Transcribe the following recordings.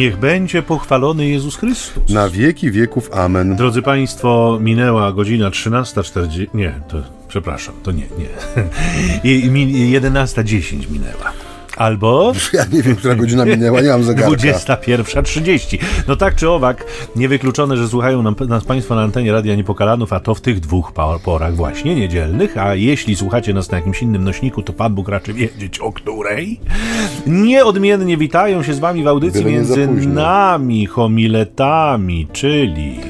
Niech będzie pochwalony Jezus Chrystus. Na wieki wieków. Amen. Drodzy Państwo, minęła godzina 13.40. Nie, to przepraszam, to nie, nie. I- mi- 11.10 minęła. Albo Ja nie wiem, która godzina minęła, nie mam zegarka. 21.30. No tak czy owak, niewykluczone, że słuchają nam, nas Państwo na antenie Radia Niepokalanów, a to w tych dwóch porach właśnie niedzielnych, a jeśli słuchacie nas na jakimś innym nośniku, to Pan Bóg raczy wiedzieć o której. Nieodmiennie witają się z Wami w audycji między nami, homiletami, czyli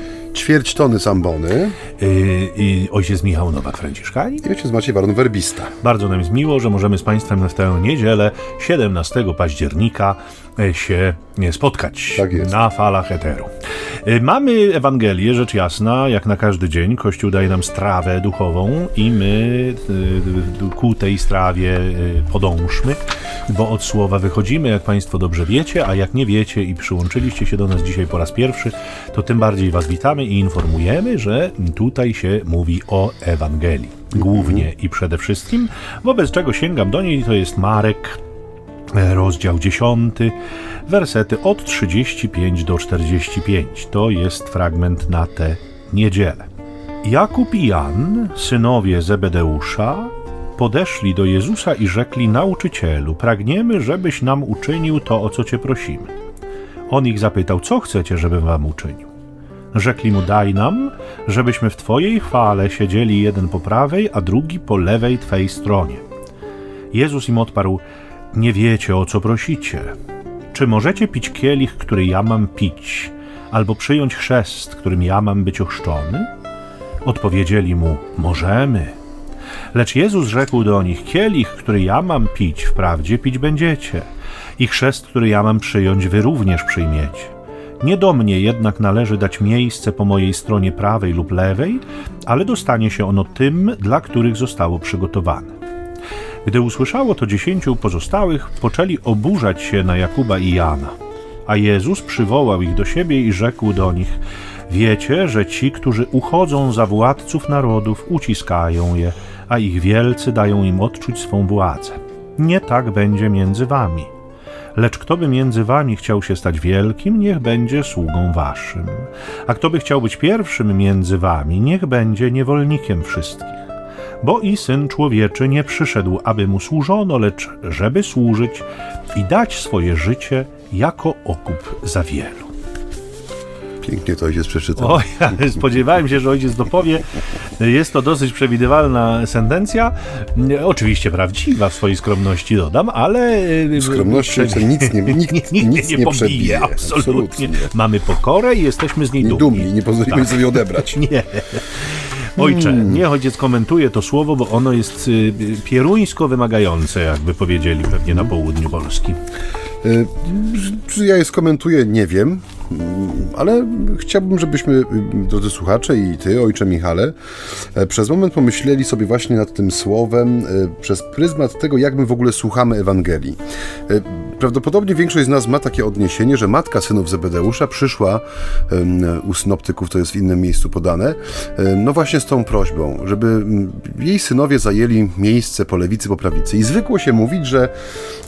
Ćwierć tony sambony yy, yy, ojciec Michał Nowak-Franciszkani. i ojciec Maciej Baron Werbista. Bardzo nam jest miło, że możemy z Państwem w tę niedzielę 17 października się spotkać Tak na falach eteru. E, Mamy Ewangelię, rzecz jasna, jak na każdy dzień. Kościół daje nam strawę duchową i my e, ku tej strawie podążmy, bo od słowa wychodzimy, jak Państwo dobrze wiecie, a jak nie wiecie i przyłączyliście się do nas dzisiaj po raz pierwszy, to tym bardziej Was witamy i informujemy, że tutaj się mówi o Ewangelii. Głównie i przede wszystkim, wobec czego sięgam do niej, to jest Marek, rozdział 10, wersety od 35 do 45. To jest fragment na tę niedzielę. Jakub i Jan, synowie Zebedeusza, podeszli do Jezusa i rzekli: Nauczycielu, pragniemy, żebyś nam uczynił to, o co cię prosimy. On ich zapytał: Co chcecie, żebym wam uczynił? Rzekli mu: Daj nam, żebyśmy w Twojej chwale siedzieli jeden po prawej, a drugi po lewej Twej stronie. Jezus im odparł: Nie wiecie, o co prosicie. Czy możecie pić kielich, który ja mam pić, albo przyjąć chrzest, którym ja mam być ochrzczony? Odpowiedzieli mu: Możemy. Lecz Jezus rzekł do nich: Kielich, który ja mam pić, wprawdzie pić będziecie, i chrzest, który ja mam przyjąć, wy również przyjmiecie. Nie do mnie jednak należy dać miejsce po mojej stronie prawej lub lewej, ale dostanie się ono tym, dla których zostało przygotowane. Gdy usłyszało to dziesięciu pozostałych, poczęli oburzać się na Jakuba i Jana. A Jezus przywołał ich do siebie i rzekł do nich: Wiecie, że ci, którzy uchodzą za władców narodów, uciskają je, a ich wielcy dają im odczuć swą władzę. Nie tak będzie między wami. Lecz kto by między wami chciał się stać wielkim, niech będzie sługą waszym. A kto by chciał być pierwszym między wami, niech będzie niewolnikiem wszystkich. Bo i syn człowieczy nie przyszedł, aby mu służono, lecz żeby służyć i dać swoje życie jako okup za wielu. Pięknie to ojciec przeczytał. Oj, ale spodziewałem się, że ojciec dopowie. Jest to dosyć przewidywalna sentencja. Oczywiście prawdziwa w swojej skromności dodam, ale. W skromności nic nie, nikt, Nikt nic nie, nie pobije, przebije. absolutnie. Mamy pokorę i jesteśmy z niej Nie dumni. dumni, nie pozwolimy sobie odebrać. Nie. Ojcze, Hmm. niech ojciec komentuje to słowo, bo ono jest y, pieruńsko wymagające, jakby powiedzieli pewnie na południu Polski. Y, Czy ja je skomentuję, nie wiem, mm, ale chciałbym, żebyśmy, y, drodzy słuchacze i ty, ojcze Michale, e, przez moment pomyśleli sobie właśnie nad tym słowem e, przez pryzmat tego, jak my w ogóle słuchamy Ewangelii. Prawdopodobnie większość z nas ma takie odniesienie, że matka synów Zebedeusza przyszła u synoptyków, to jest w innym miejscu podane, no właśnie z tą prośbą, żeby mm, jej synowie zajęli miejsce po lewicy, po prawicy. I zwykło się mówić, że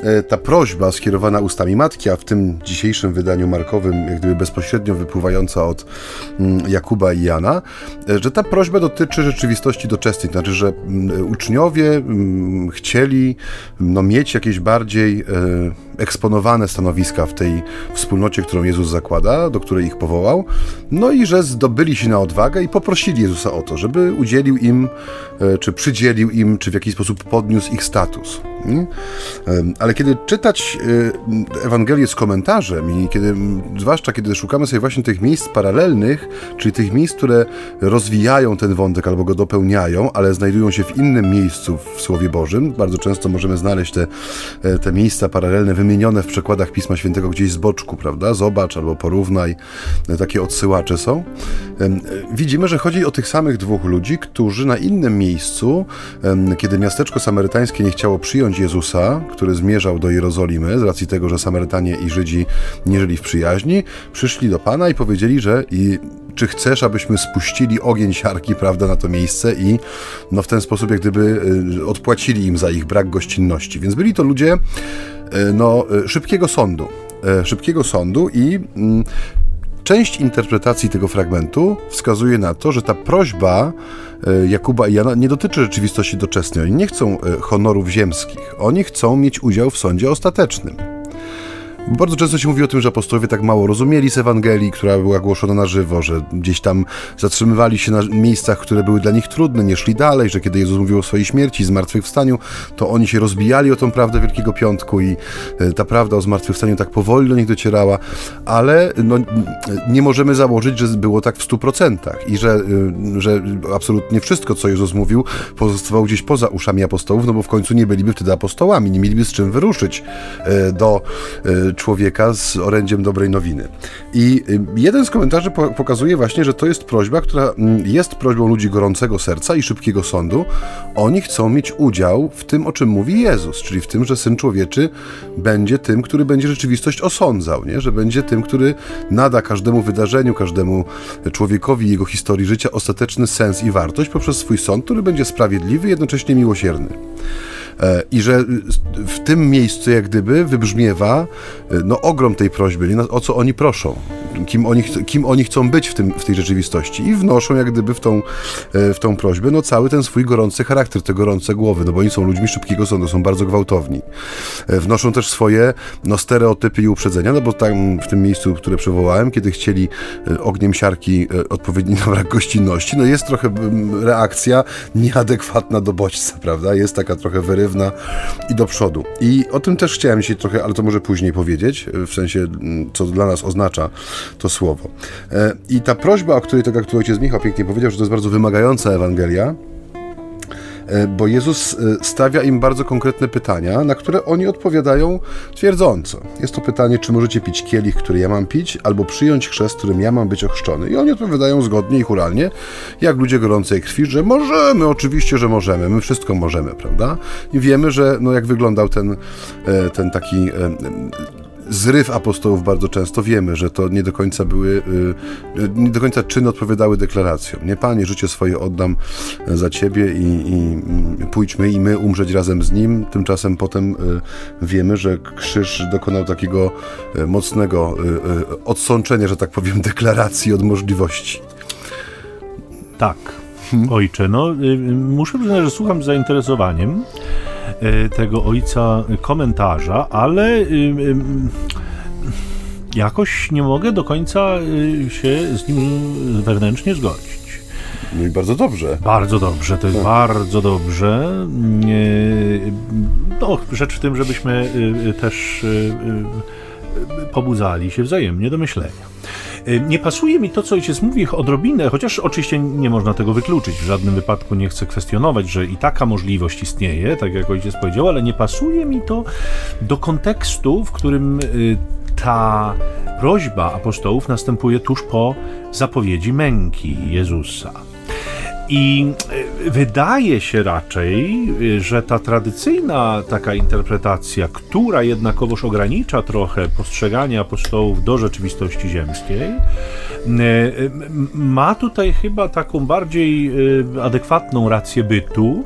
e, ta prośba skierowana ustami matki, a w tym dzisiejszym wydaniu markowym, jak gdyby bezpośrednio wypływająca od mm, Jakuba i Jana, e, że ta prośba dotyczy rzeczywistości doczesnej, znaczy, że mm, uczniowie chcieli no, mieć jakieś bardziej e, eksponowane stanowiska w tej wspólnocie, którą Jezus zakłada, do której ich powołał, no i że zdobyli się na odwagę i poprosili Jezusa o to, żeby udzielił im, e, czy przydzielił im, czy w jakiś sposób podniósł ich status. Nie? Ale kiedy czytać e, Ewangelię z komentarzem i kiedy, zwłaszcza kiedy szukamy sobie właśnie tych miejsc paralelnych, czyli tych miejsc, które rozwijają ten wątek albo go dopełniają, ale znajdują się w innym miejscu w Słowie Bożym, bardzo często możemy znaleźć te, e, te miejsca paralelne wymienione w przekładach Pisma Świętego gdzieś z boczku, prawda? Zobacz albo porównaj, e, takie odsyłacze są. E, Widzimy, że chodzi o tych samych dwóch ludzi, którzy na innym miejscu, kiedy miasteczko samarytańskie nie chciało przyjąć Jezusa, który zmierzał do Jerozolimy, z racji tego, że Samarytanie i Żydzi nie żyli w przyjaźni, przyszli do Pana i powiedzieli, że i czy chcesz, abyśmy spuścili ogień siarki, prawda, na to miejsce i no w ten sposób jak gdyby y, odpłacili im za ich brak gościnności. Więc byli to ludzie y, no, y, szybkiego sądu. szybkiego sądu i mm, Część interpretacji tego fragmentu wskazuje na to, że ta prośba Jakuba i Jana nie dotyczy rzeczywistości doczesnej. Oni nie chcą honorów ziemskich, oni chcą mieć udział w sądzie ostatecznym. Bardzo często się mówi o tym, że apostołowie tak mało rozumieli z Ewangelii, która była głoszona na żywo, że gdzieś tam zatrzymywali się na miejscach, które były dla nich trudne, nie szli dalej, że kiedy Jezus mówił o swojej śmierci zmartwychwstaniu, to oni się rozbijali o tą prawdę Wielkiego Piątku i e, ta prawda o zmartwychwstaniu tak powoli do nich docierała, ale no, nie możemy założyć, że było tak w stu procentach i że, e, że absolutnie wszystko, co Jezus mówił, pozostawało gdzieś poza uszami apostołów, no bo w końcu nie byliby wtedy apostołami, nie mieliby z czym wyruszyć e, do człowieka z orędziem dobrej nowiny. I y, jeden z komentarzy pokazuje właśnie, że to jest prośba, która mm, jest prośbą ludzi gorącego serca i szybkiego sądu. Oni chcą mieć udział w tym, o czym mówi Jezus, czyli w tym, że Syn Człowieczy będzie tym, który będzie rzeczywistość osądzał, nie? że będzie tym, który nada każdemu wydarzeniu, każdemu człowiekowi jego historii życia ostateczny sens i wartość poprzez swój sąd, który będzie sprawiedliwy, jednocześnie miłosierny. E, I że w tym miejscu, jak gdyby, wybrzmiewa e, no, ogrom tej prośby, o co oni proszą, kim oni, kim oni chcą być w, tym, w tej rzeczywistości. I wnoszą, jak gdyby, w tą, e, w tą prośbę no, cały ten swój gorący charakter, te gorące głowy, no bo oni są ludźmi szybkiego sądu, są bardzo gwałtowni. Wnoszą też swoje no, stereotypy i uprzedzenia, no bo tam w tym miejscu, które przywołałem, kiedy chcieli ogniem siarki odpowiedni na brak gościnności, no jest trochę reakcja nieadekwatna do bodźca, prawda? Jest taka trochę i do przodu. I o tym też chciałem się trochę, ale to może później powiedzieć, w sensie, mm, co dla nas oznacza to słowo. E, I ta prośba, o której tak jak tu ojciec Michał pięknie powiedział, że to jest bardzo wymagająca Ewangelia, bo Jezus e, stawia im bardzo konkretne pytania, na które oni odpowiadają twierdząco. Jest to pytanie, czy możecie pić kielich, który ja mam pić, albo przyjąć chrzest, którym ja mam być ochrzczony. I oni odpowiadają zgodnie i churalnie, jak ludzie gorącej krwi, że możemy, oczywiście, że możemy, my wszystko możemy, prawda? I wiemy, że no, jak wyglądał ten, e, ten taki zryw apostołów bardzo często wiemy, że to nie do końca były, y, y, nie do końca czyny odpowiadały deklaracjom. Nie Panie, życie swoje oddam za Ciebie i, i pójdźmy i my umrzeć razem z Nim. Tymczasem potem y, wiemy, że krzyż dokonał takiego mocnego odsączenia, że tak powiem, deklaracji od możliwości. Tak. Ojcze, no muszę przyznać, że słucham z zainteresowaniem. E, tego ojca komentarza, ale y, y, jakoś nie mogę do końca y, się z nim wewnętrznie zgodzić. No i bardzo dobrze. Bardzo dobrze, to jest tak. bardzo dobrze. No, rzecz w tym, żebyśmy też pobudzali się wzajemnie do myślenia. Y, nie pasuje mi to, co ojciec mówi odrobinę, chociaż oczywiście nie można tego wykluczyć. W żadnym wypadku nie chcę kwestionować, że i taka możliwość istnieje, tak jak ojciec powiedział, ale nie pasuje mi to do kontekstu, w którym y, ta prośba apostołów następuje tuż po zapowiedzi męki Jezusa. I e, wydaje się raczej, e, że ta tradycyjna taka interpretacja, która jednakowoż ogranicza trochę postrzeganie apostołów do rzeczywistości ziemskiej, ma tutaj chyba taką bardziej e, adekwatną rację bytu,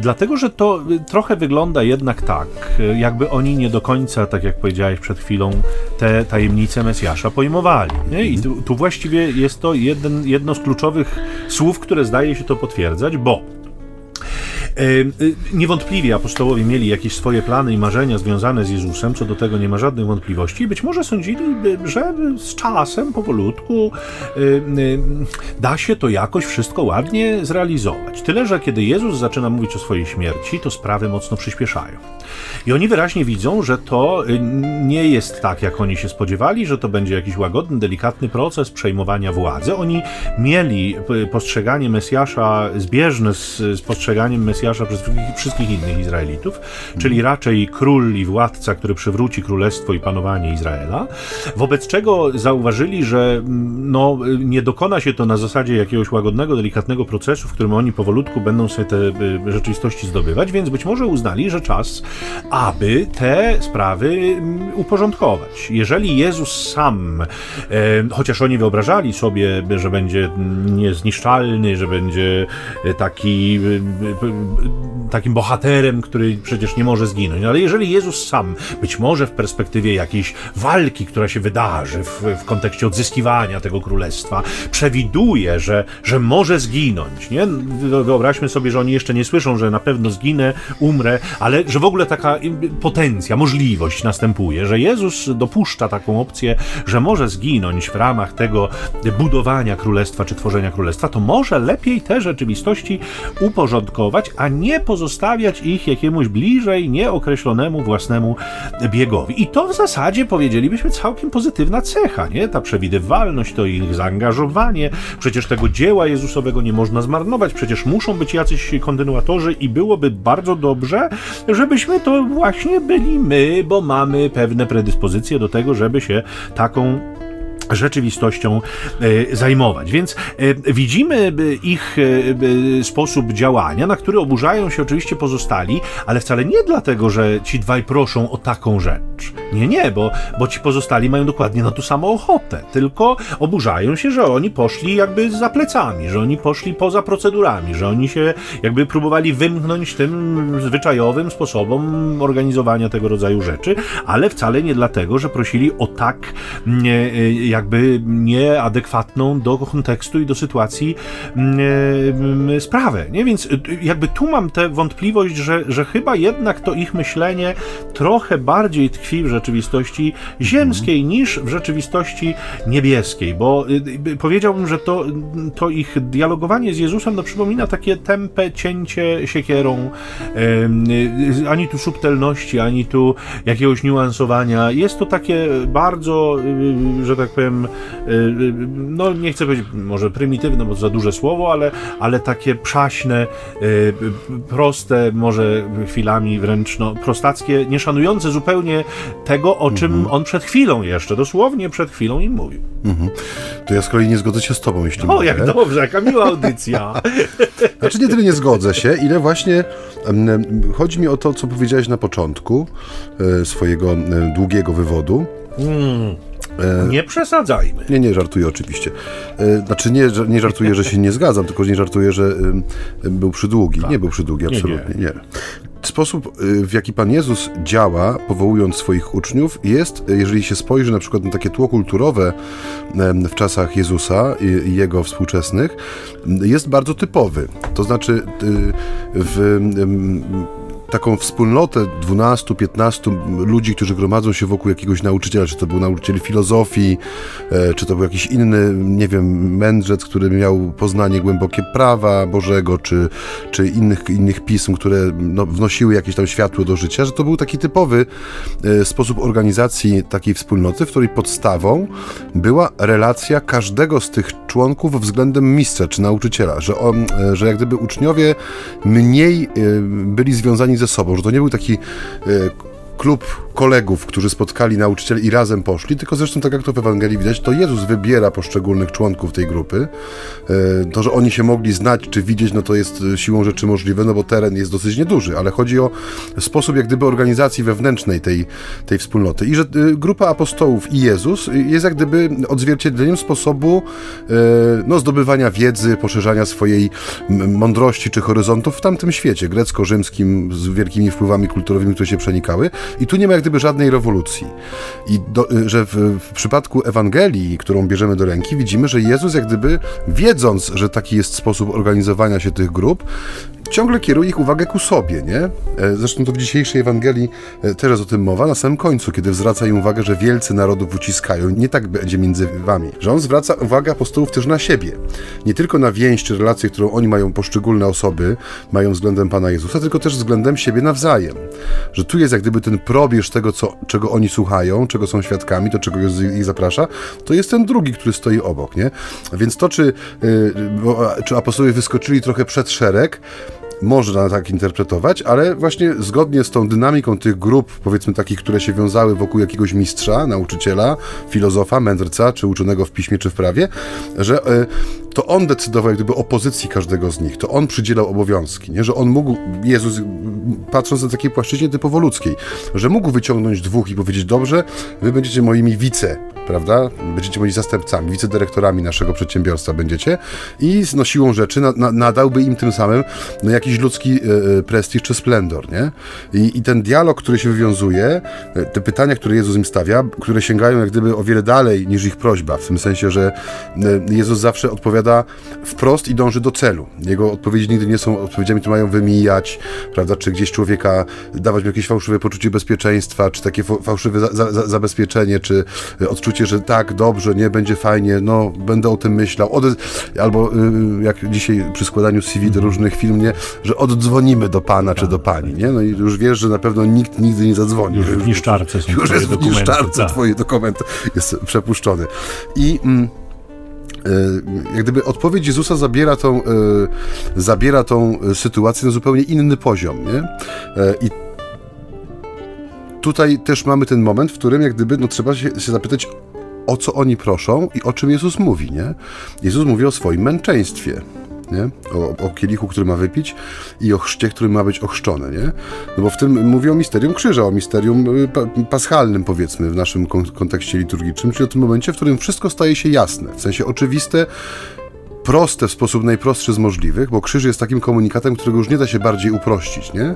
dlatego że to trochę wygląda jednak tak, jakby oni nie do końca, tak jak powiedziałeś przed chwilą, te tajemnice Mesjasza pojmowali. Nie? I tu, tu właściwie jest to jeden, jedno z kluczowych słów, które zdaje się to potwierdzać, bo Y, niewątpliwie apostołowie mieli jakieś swoje plany i marzenia związane z Jezusem, co do tego nie ma żadnych wątpliwości. Być może sądzili, że z czasem, powolutku, y, y, da się to jakoś wszystko ładnie zrealizować. Tyle, że kiedy Jezus zaczyna mówić o swojej śmierci, to sprawy mocno przyspieszają. I oni wyraźnie widzą, że to nie jest tak, jak oni się spodziewali, że to będzie jakiś łagodny, delikatny proces przejmowania władzy. Oni mieli postrzeganie Mesjasza zbieżne z postrzeganiem Mesjasza Mesjasza przez wszystkich innych Izraelitów, czyli raczej król i władca, który przywróci królestwo i panowanie Izraela, wobec czego zauważyli, że mm, no, nie dokona się to na zasadzie jakiegoś łagodnego, delikatnego procesu, w którym oni powolutku będą sobie te y, rzeczywistości zdobywać, więc być może uznali, że czas, aby te sprawy mm, uporządkować. Jeżeli Jezus sam, e, chociaż oni wyobrażali sobie, że będzie niezniszczalny, że będzie taki takim bohaterem, który przecież nie może zginąć. Ale jeżeli Jezus sam, być może w perspektywie jakiejś walki, która się wydarzy w, w kontekście odzyskiwania tego królestwa, przewiduje, że, że może zginąć, nie? Wyobraźmy sobie, że oni jeszcze nie słyszą, że na pewno zginę, umrę, ale że w ogóle taka potencja, możliwość następuje, że Jezus dopuszcza taką opcję, że może zginąć w ramach tego budowania królestwa czy tworzenia królestwa, to może lepiej te rzeczywistości uporządkować, a nie pozostawiać ich jakiemuś bliżej nieokreślonemu własnemu biegowi. I to w zasadzie powiedzielibyśmy całkiem pozytywna cecha, nie? Ta przewidywalność, to ich zaangażowanie. Przecież tego dzieła Jezusowego nie można zmarnować, przecież muszą być jacyś kontynuatorzy i byłoby bardzo dobrze, żebyśmy to właśnie byli my, bo mamy pewne predyspozycje do tego, żeby się taką rzeczywistością e, zajmować. Więc e, widzimy ich e, sposób działania, na który oburzają się oczywiście pozostali, ale wcale nie dlatego, że ci dwaj proszą o taką rzecz. Nie, nie, bo, bo ci pozostali mają dokładnie na tu samą ochotę, tylko oburzają się, że oni poszli jakby za plecami, że oni poszli poza procedurami, że oni się jakby próbowali wymknąć tym zwyczajowym sposobom organizowania tego rodzaju rzeczy, ale wcale nie dlatego, że prosili o tak jak jakby nieadekwatną do kontekstu i do sytuacji mm, mm, sprawę. Nie? Więc y, jakby tu mam tę wątpliwość, że, że chyba jednak to ich myślenie trochę bardziej tkwi w rzeczywistości ziemskiej mhm. niż w rzeczywistości niebieskiej, bo y, y, powiedziałbym, że to, to ich dialogowanie z Jezusem no, przypomina takie tempe cięcie siekierą, ani tu subtelności, ani tu jakiegoś niuansowania. Jest to takie bardzo, że tak powiem, powiem, y, y, no nie chcę powiedzieć może prymitywne, bo to za duże słowo, ale, ale takie przaśne, y, proste, może chwilami wręcz no, prostackie, nie szanujące zupełnie tego, o czym mhm. on przed chwilą jeszcze, dosłownie przed chwilą im mówił. Mhm. To ja z kolei nie zgodzę się z tobą, jeśli O, mogę. jak dobrze, jaka miła audycja. znaczy nie tyle nie zgodzę się, ile właśnie chodzi mi o to, co powiedziałeś na początku e, swojego długiego wywodu. Mm. E, nie przesadzajmy. Nie, nie, żartuję oczywiście. E, znaczy nie, nie żartuję, że się nie zgadzam, tylko nie żartuję, że był przydługi. Tak. Nie był przydługi, absolutnie nie. nie. Sposób, w jaki Pan Jezus działa, powołując swoich uczniów, jest, jeżeli się spojrzy na przykład na takie tło kulturowe w czasach Jezusa i Jego współczesnych, jest bardzo typowy. To znaczy w taką wspólnotę 12-15 ludzi, którzy gromadzą się wokół jakiegoś nauczyciela, czy to był nauczyciel filozofii, e, czy to był jakiś inny, nie wiem, mędrzec, który miał poznanie głębokie prawa Bożego, czy, czy innych, innych pism, które no, wnosiły jakieś tam światło do życia, że to był taki typowy e, sposób organizacji takiej wspólnoty, w której podstawą była relacja każdego z tych członków względem mistrza czy nauczyciela, że, on, e, że jak gdyby uczniowie mniej byli związani ze sobą, że to nie był taki e, klub kolegów, którzy spotkali nauczycieli i razem poszli, tylko zresztą tak jak to w Ewangelii widać, to Jezus wybiera poszczególnych członków tej grupy. E, to, że oni się mogli znać czy widzieć, no to jest e, siłą rzeczy możliwe, no bo teren jest dosyć nieduży, ale chodzi o sposób jak gdyby organizacji wewnętrznej tej, tej wspólnoty. I że e, grupa apostołów i Jezus jest jak gdyby odzwierciedleniem sposobu no, zdobywania wiedzy, poszerzania swojej mądrości czy horyzontów w tamtym świecie grecko-rzymskim z wielkimi wpływami kulturowymi, które się przenikały. I tu nie ma jak gdyby żadnej rewolucji. I do, y, że w, w, przypadku Ewangelii, którą bierzemy do ręki, widzimy, że Jezus jak gdyby wiedząc, że taki jest sposób organizowania się tych grup, ciągle kieruje ich uwagę ku sobie, nie? E, zresztą to w dzisiejszej Ewangelii e, też jest o tym mowa, na samym końcu, kiedy zwraca im uwagę, że wielcy narodów uciskają. Nie tak będzie między wami. Że on zwraca uwagę apostołów też na siebie. Nie tylko na więź czy relację, którą oni mają, poszczególne osoby, mają względem Pana Jezusa, tylko też względem siebie nawzajem. Że tu jest jak gdyby ten probierz tego, co, czego oni słuchają, czego są świadkami, to czego ich zaprasza, to jest ten drugi, który stoi obok, nie? Więc to, czy, yy, czy apostołowie wyskoczyli trochę przed szereg, można tak interpretować, ale właśnie zgodnie z tą dynamiką tych grup, powiedzmy takich, które się wiązały wokół jakiegoś mistrza, nauczyciela, filozofa, mędrca, czy uczonego w piśmie, czy w prawie, że e, to on decydował jak gdyby o pozycji każdego z nich, to on przydzielał obowiązki, nie? że on mógł, Jezus patrząc na takiej płaszczyźnie typowo ludzkiej, że mógł wyciągnąć dwóch i powiedzieć, dobrze, wy będziecie moimi wice, prawda? Będziecie moimi zastępcami, wicedyrektorami naszego przedsiębiorstwa będziecie i z no, siłą rzeczy na, na, nadałby im tym samym no, jakiś ludzki e, prestiż czy splendor, nie? I, I, ten dialog, który się wywiązuje, e, te pytania, które Jezus im stawia, które sięgają jak gdyby o wiele dalej niż ich prośba, w tym sensie, że Jezus zawsze odpowiada wprost i dąży do celu. Jego odpowiedzi nigdy nie są odpowiedziami, które mają wymijać, prawda, czy gdzieś człowieka dawać mu jakieś fałszywe poczucie bezpieczeństwa, czy takie fałszywe za, za, zabezpieczenie, czy odczucie, że tak, dobrze, nie, będzie fajnie, no, będę o tym myślał, Ode albo y, jak dzisiaj przy składaniu CV do różnych firm, nie, że oddzwonimy do pana czy do pani, nie, no i już wiesz, że na pewno nikt nigdy nie zadzwoni. Już w niszczarce są Już jest w niszczarce tak. twój dokument jest przepuszczony. I... Mm, y, jak gdyby odpowiedź Jezusa zabiera tą, y, zabiera tą sytuację na zupełnie inny poziom, nie? I tutaj też mamy ten moment, w którym jak gdyby no, trzeba się, się zapytać, o co oni proszą i o czym Jezus mówi, nie? Jezus mówi o swoim męczeństwie. Nie? O, o, kielichu, który ma wypić i o chrzcie, który ma być ochrzczony, nie? No bo w tym mówi o misterium krzyża, o misterium y, paschalnym, powiedzmy, w naszym kontekście liturgicznym, czyli o tym momencie, w którym wszystko staje się jasne, w sensie oczywiste, proste w sposób najprostszy z możliwych, bo krzyż jest takim komunikatem, którego już nie da się bardziej uprościć, nie?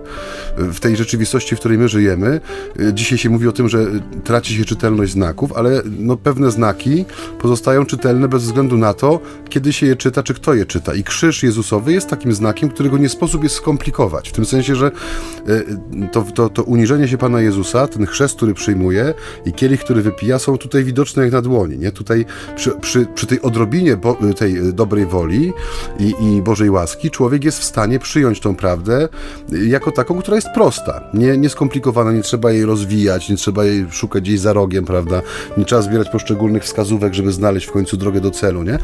W tej rzeczywistości, w której my żyjemy, y, dzisiaj się mówi o tym, że traci się czytelność znaków, ale no, pewne znaki pozostają czytelne bez względu na to, kiedy się je czyta, czy kto je czyta. I krzyż Jezusowy jest takim znakiem, którego nie sposób jest skomplikować. W tym sensie, że y, to, to, to uniżenie się Pana Jezusa, ten chrzest, który przyjmuje i kielich, który wypija, są tutaj widoczne jak na dłoni, nie? Tutaj przy, przy, przy tej odrobinie tej dobrej Bożej woli i, i Bożej łaski, człowiek jest w stanie przyjąć tą prawdę jako taką, która jest prosta, nie, nie skomplikowana, nie trzeba jej rozwijać, nie trzeba jej szukać gdzieś za rogiem, prawda? Nie trzeba zbierać poszczególnych wskazówek, żeby znaleźć w końcu drogę do celu, nie?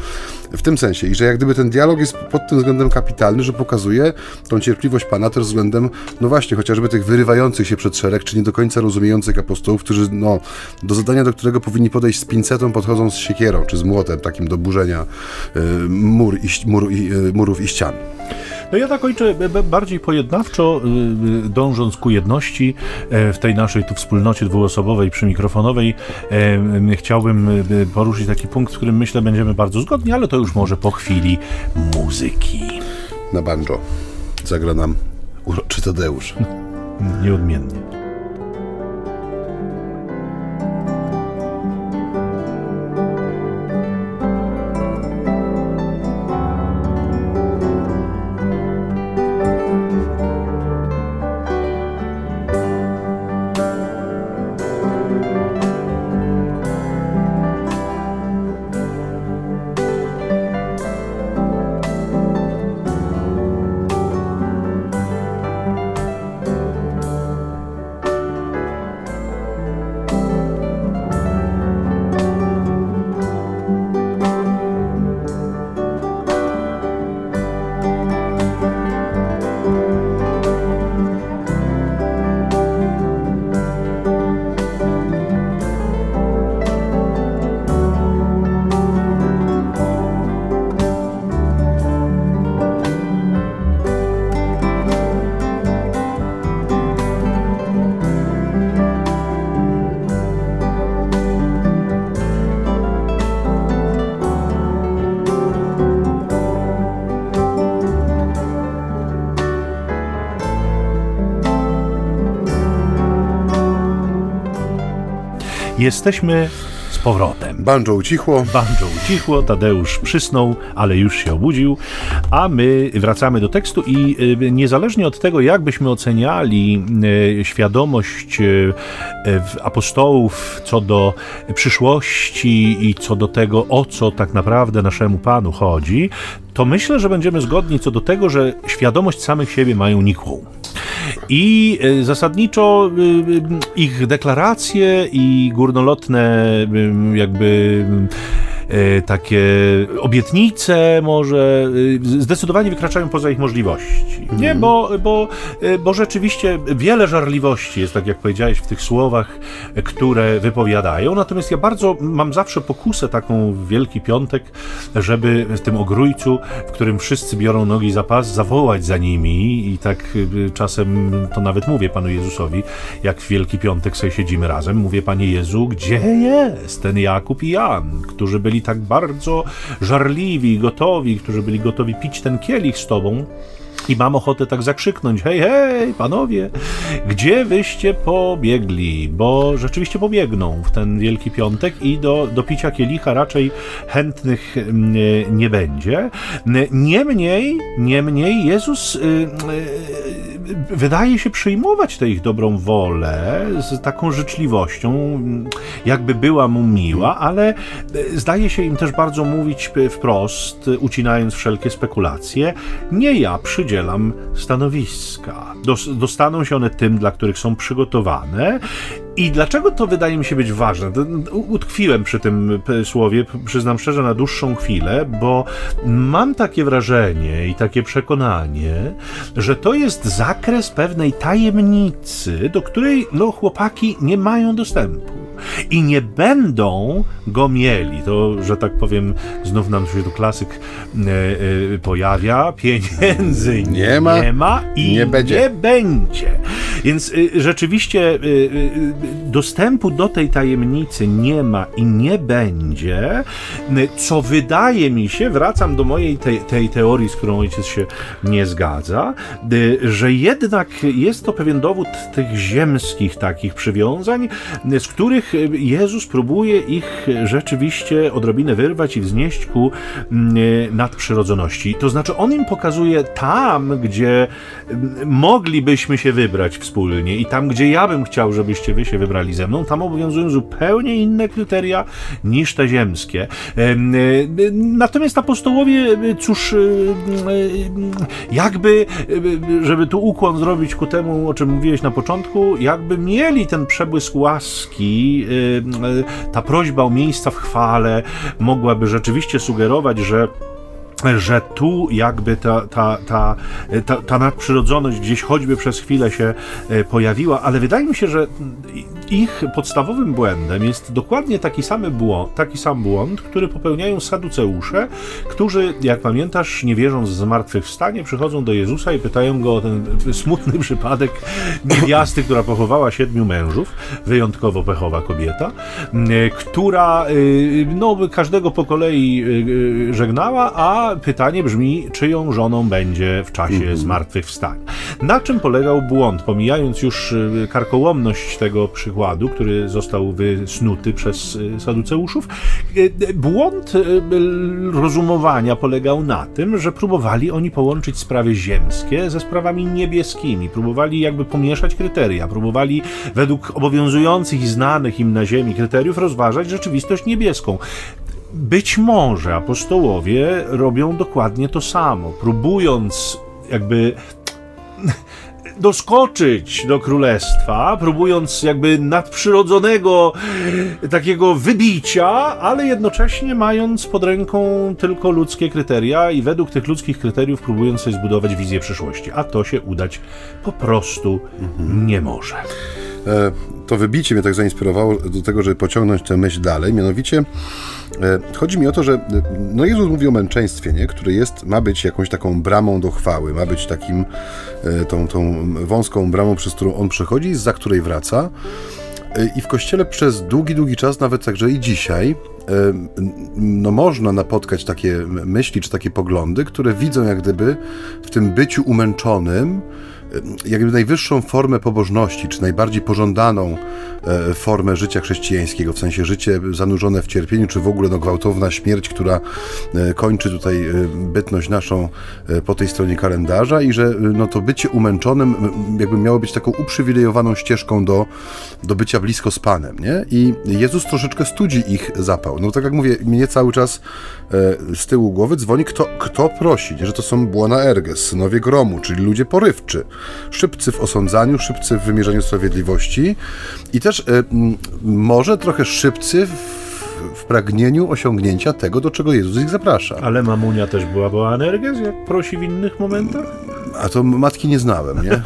W tym sensie i że jak gdyby ten dialog jest pod tym względem kapitalny, że pokazuje tą cierpliwość Pana też względem, no właśnie, chociażby tych wyrywających się przed szereg, czy nie do końca rozumiejących apostołów, którzy, no, do zadania, do którego powinni podejść z pincetą, podchodzą z siekierą, czy z młotem takim do burzenia y, mur i, mur, i, y, murów i ścian. No ja tak ojcze bardziej pojednawczo, y, y, dążąc ku jedności e, w tej naszej tu wspólnocie dwuosobowej, przymikrofonowej, e, chciałbym poruszyć taki punkt, w którym myślę będziemy bardzo zgodni, ale to już może po chwili muzyki. Na banjo zagra nam uroczy Tadeusz. Nieodmiennie. Jesteśmy z powrotem. Banjo ucichło. Banjo ucichło, Tadeusz przysnął, ale już się obudził, a my wracamy do tekstu i y, niezależnie od tego, jak byśmy oceniali y, świadomość y, apostołów co do przyszłości i co do tego, o co tak naprawdę naszemu Panu chodzi, to myślę, że będziemy zgodni co do tego, że świadomość samych siebie mają nikłą. I e, zasadniczo e, e, ich deklaracje i górnolotne jakby takie obietnice może zdecydowanie wykraczają poza ich możliwości. Nie, mhm. bo, bo, bo rzeczywiście wiele żarliwości jest, tak jak powiedziałeś, w tych słowach, które wypowiadają. Natomiast ja bardzo mam zawsze pokusę taką w Wielki Piątek, żeby w tym ogrójcu, w którym wszyscy biorą nogi za pas, zawołać za nimi i tak czasem to nawet mówię Panu Jezusowi, jak w Wielki Piątek sobie siedzimy razem, mówię Panie Jezu, gdzie jest ten Jakub i Jan, którzy byli tak bardzo żarliwi, gotowi, którzy byli gotowi pić ten kielich z Tobą, i mam ochotę tak zakrzyknąć: hej, hej, panowie, gdzie wyście pobiegli? Bo rzeczywiście pobiegną w ten Wielki Piątek i do, do picia kielicha raczej chętnych nie, mm, nie będzie. Niemniej, niemniej Jezus y, y, wydaje się przyjmować tę ich dobrą wolę z taką życzliwością, jakby była mu miła, ale zdaje się im też bardzo mówić wprost, ucinając wszelkie spekulacje. Nie ja przydzielę stanowiska. Dostaną się one tym, dla których są przygotowane. I dlaczego to wydaje mi się być ważne? Utkwiłem przy tym słowie, przyznam szczerze, na dłuższą chwilę, bo mam takie wrażenie i takie przekonanie, że to jest zakres pewnej tajemnicy, do której no, chłopaki nie mają dostępu i nie będą go mieli. To, że tak powiem, znów nam się tu klasyk e, e, pojawia. Pieniędzy nie ma, nie ma i nie będzie. Nie będzie. Więc e, rzeczywiście e, e, dostępu do tej tajemnicy nie ma i nie będzie, co wydaje mi się, wracam do mojej tej, tej teorii, z którą ojciec się nie zgadza, że jednak jest to pewien dowód tych ziemskich takich przywiązań, z których Jezus próbuje ich rzeczywiście odrobinę wyrwać i wznieść ku mm, nadprzyrodzoności. To znaczy, on im pokazuje tam, gdzie mm, moglibyśmy się wybrać wspólnie i tam, gdzie ja bym chciał, żebyście wy się wybrali ze mną, tam obowiązują zupełnie inne kryteria niż te ziemskie. Natomiast apostołowie, cóż, jakby, żeby tu ukłon zrobić ku temu, o czym mówiłeś na początku, jakby mieli ten przebłysk łaski, Y, y, ta prośba o miejsca w chwale mogłaby rzeczywiście sugerować, że że tu jakby ta, ta, ta, ta, ta nadprzyrodzoność gdzieś choćby przez chwilę się e, pojawiła, ale wydaje mi się, że ich podstawowym błędem jest dokładnie taki, samy błąd, taki sam błąd, który popełniają saduceusze, którzy, jak pamiętasz, nie wierząc w zmartwychwstanie, przychodzą do Jezusa i pytają go o ten smutny przypadek niewiasty, która pochowała siedmiu mężów, wyjątkowo pechowa kobieta, która no, każdego po kolei żegnała, a pytanie brzmi, czyją żoną będzie w czasie mhm. zmartwychwstania. Na czym polegał błąd, pomijając już karkołomność tego przykładu, który został wysnuty przez y, saduceuszów. Y, błąd y, rozumowania polegał na tym, że próbowali oni połączyć sprawy ziemskie ze sprawami niebieskimi. Próbowali jakby pomieszać kryteria, próbowali według obowiązujących i znanych im na ziemi kryteriów rozważać rzeczywistość niebieską. Być może apostołowie robią dokładnie to samo, próbując jakby doskoczyć do królestwa, próbując jakby nadprzyrodzonego takiego wybicia, ale jednocześnie mając pod ręką tylko ludzkie kryteria i według tych ludzkich kryteriów próbując sobie zbudować wizję przyszłości. A to się udać po prostu mhm. nie może. E, to wybicie mnie tak zainspirowało do tego, żeby pociągnąć tę myśl dalej. Mianowicie e, chodzi mi o to, że no Jezus mówi o męczeństwie, nie? które jest, ma być jakąś taką bramą do chwały, ma być takim e, tą, tą wąską bramą, przez którą on przechodzi, za której wraca. I w kościele przez długi, długi czas, nawet także i dzisiaj, no można napotkać takie myśli czy takie poglądy, które widzą jak gdyby w tym byciu umęczonym jakby najwyższą formę pobożności, czy najbardziej pożądaną e, formę życia chrześcijańskiego, w sensie życie zanurzone w cierpieniu, czy w ogóle no, gwałtowna śmierć, która e, kończy tutaj e, bytność naszą po tej stronie kalendarza i że no, to bycie umęczonym jakby miało być taką uprzywilejowaną ścieżką do, do bycia blisko z Panem, nie? I Jezus troszeczkę studzi ich zapał. No tak jak mówię, mnie cały czas z tyłu głowy dzwoni, kto, kto prosi, nie? że to są Błona Erges, synowie gromu, czyli ludzie porywczy, szybcy w osądzaniu, szybcy w wymierzaniu sprawiedliwości i też y, może trochę szybcy w w pragnieniu osiągnięcia tego, do czego Jezus ich zaprasza. Ale mamunia też była była energes, jak prosi w innych momentach? A to matki nie znałem, nie?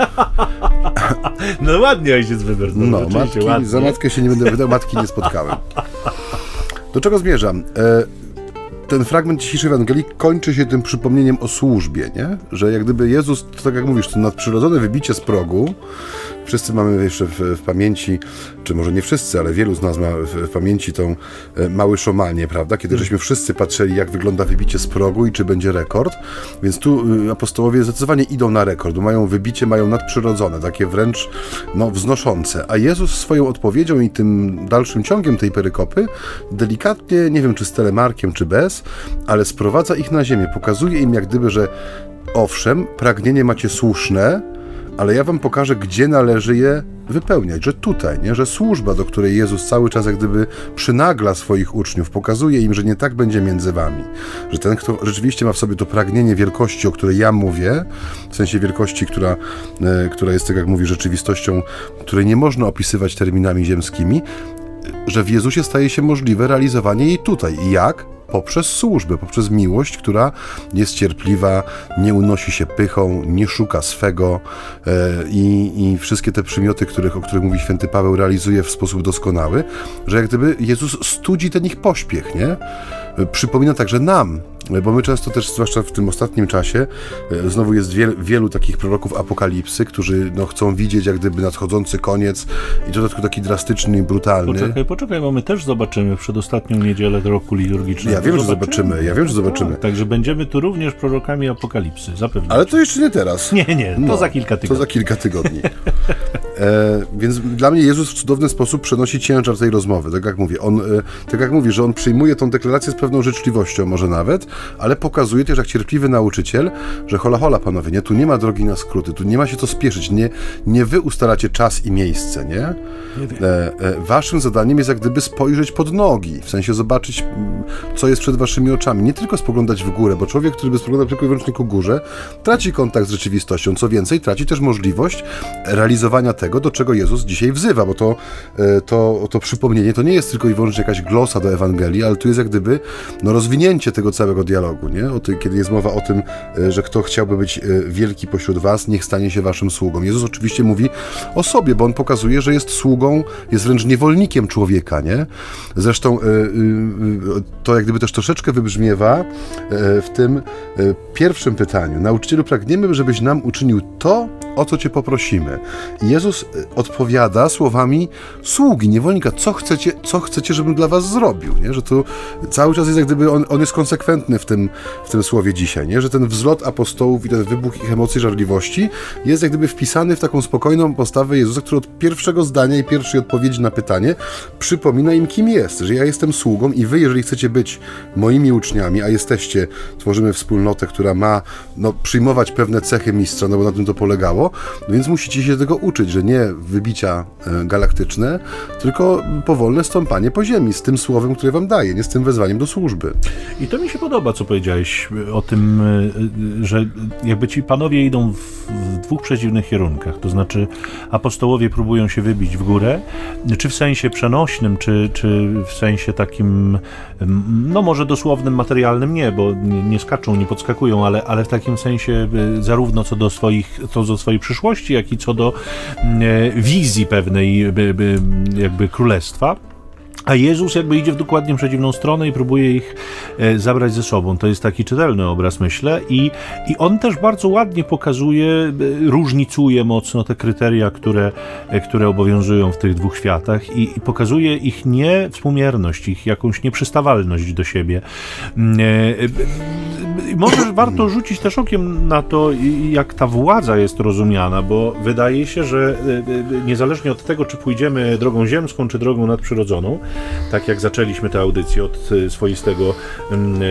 no ładnie ojciec wybrał. No, matki, ładnie. za matkę się nie będę wydał, matki nie spotkałem. Do czego zmierzam? E, ten fragment dzisiejszej Ewangelii kończy się tym przypomnieniem o służbie, nie? Że jak gdyby Jezus, tak jak mówisz, to nadprzyrodzone wybicie z progu, Wszyscy mamy jeszcze w, w, pamięci, czy może nie wszyscy, ale wielu z nas ma w, w pamięci tą e, mały szomanie, prawda? Kiedy żeśmy wszyscy patrzyli, jak wygląda wybicie z progu i czy będzie rekord. Więc tu y, apostołowie zdecydowanie idą na rekord, mają wybicie, mają nadprzyrodzone, takie wręcz no, wznoszące. A Jezus swoją odpowiedzią i tym dalszym ciągiem tej perykopy delikatnie, nie wiem czy z telemarkiem, czy bez, ale sprowadza ich na ziemię, pokazuje im jak gdyby, że owszem, pragnienie macie słuszne, ale ja wam pokażę, gdzie należy je wypełniać, że tutaj, nie? że służba, do której Jezus cały czas jak gdyby przynagla swoich uczniów, pokazuje im, że nie tak będzie między wami, że ten, kto rzeczywiście ma w sobie to pragnienie wielkości, o której ja mówię, w sensie wielkości, która, e, która jest, tak jak mówi, rzeczywistością, której nie można opisywać terminami ziemskimi, że w Jezusie staje się możliwe realizowanie jej tutaj. I jak? Poprzez służbę, poprzez miłość, która jest cierpliwa, nie unosi się pychą, nie szuka swego e, i, i wszystkie te przymioty, których, o których mówi święty Paweł, realizuje w sposób doskonały, że jak gdyby Jezus studzi ten ich pośpiech, nie? Przypomina także nam, bo my często też, zwłaszcza w tym ostatnim czasie, e, znowu jest wiel, wielu takich proroków apokalipsy, którzy no, chcą widzieć jak gdyby nadchodzący koniec i w dodatku taki drastyczny i brutalny. Poczekaj, poczekaj, bo my też zobaczymy w przedostatnią niedzielę roku liturgicznego. Ja wiem, że zobaczymy, ja wiem, że zobaczymy. Tak, także będziemy tu również prorokami apokalipsy, zapewne. Ale to jeszcze nie teraz. Nie, nie, to no, za kilka tygodni. To za kilka tygodni. e, więc dla mnie Jezus w cudowny sposób przenosi ciężar tej rozmowy, tak jak mówię. On, e, tak jak mówi, że on przyjmuje tą deklarację z pewną życzliwością może nawet, ale pokazuje też jak cierpliwy nauczyciel, że hola hola panowie, nie, tu nie ma drogi na skróty, tu nie ma się co spieszyć, nie, nie wy ustalacie czas i miejsce, nie? e, e, waszym zadaniem jest jak gdyby spojrzeć pod nogi, w sensie zobaczyć, mm, co jest przed waszymi oczami, nie tylko spoglądać w górę, bo człowiek, który by spoglądał tylko i wyłącznie ku górze, traci kontakt z rzeczywistością, co więcej, traci też możliwość realizowania tego, do czego Jezus dzisiaj wzywa, bo to, e, to, to przypomnienie to nie jest tylko i wyłącznie jakaś glosa do Ewangelii, ale tu jest jak gdyby no, rozwinięcie tego całego dialogu, nie? O kiedy jest mowa o tym, e, że kto chciałby być e, wielki pośród was, niech stanie się waszym sługą. Jezus oczywiście mówi o sobie, bo on pokazuje, że jest sługą, jest wręcz niewolnikiem człowieka, nie? Zresztą e, to jak gdyby też troszeczkę wybrzmiewa w tym pierwszym pytaniu. Nauczycielu, pragniemy, żebyś nam uczynił to, o co cię poprosimy. I Jezus odpowiada słowami sługi, niewolnika, co chcecie, co chcecie, żebym dla was zrobił, nie? Że tu cały czas jest jak gdyby on, on jest konsekwentny w tym, w tym słowie dzisiaj, nie? że ten wzlot apostołów i ten wybuch ich emocji, żarliwości jest jak gdyby wpisany w taką spokojną postawę Jezusa, który od pierwszego zdania i pierwszej odpowiedzi na pytanie przypomina im, kim jest, że ja jestem sługą i wy, jeżeli chcecie być moimi uczniami, a jesteście, tworzymy wspólnotę, która ma no, przyjmować pewne cechy mistrza, no bo na tym to polegało, no więc musicie się tego uczyć, że nie wybicia e, galaktyczne, tylko powolne stąpanie po ziemi z tym słowem, które wam daje, nie z tym wezwaniem do służby. I to mi się podoba, co powiedziałeś o tym, e, że jakby ci panowie idą w, dwóch przeciwnych kierunkach. To znaczy, apostołowie próbują się wybić w górę, czy w sensie przenośnym, czy, czy w sensie takim, no może dosłownym, materialnym nie, bo nie skaczą, nie podskakują, ale, ale w takim sensie e, zarówno co do swoich, co do swojej przyszłości, jak i co do e, wizji pewnej jakby królestwa. A Jezus jakby idzie w dokładnie przeciwną stronę i próbuje ich e, zabrać ze sobą. To jest taki czytelny obraz, myślę. I, i on też bardzo ładnie pokazuje, e, różnicuje mocno te kryteria, które, e, które obowiązują w tych dwóch światach i, i pokazuje ich niewspółmierność, ich jakąś nieprzystawalność do siebie. Mm, może warto rzucić też okiem na to, jak ta władza jest rozumiana, bo wydaje się, że niezależnie od tego, czy pójdziemy drogą ziemską, czy drogą nadprzyrodzoną, tak jak zaczęliśmy tę audycję od e, swoistego mm, e,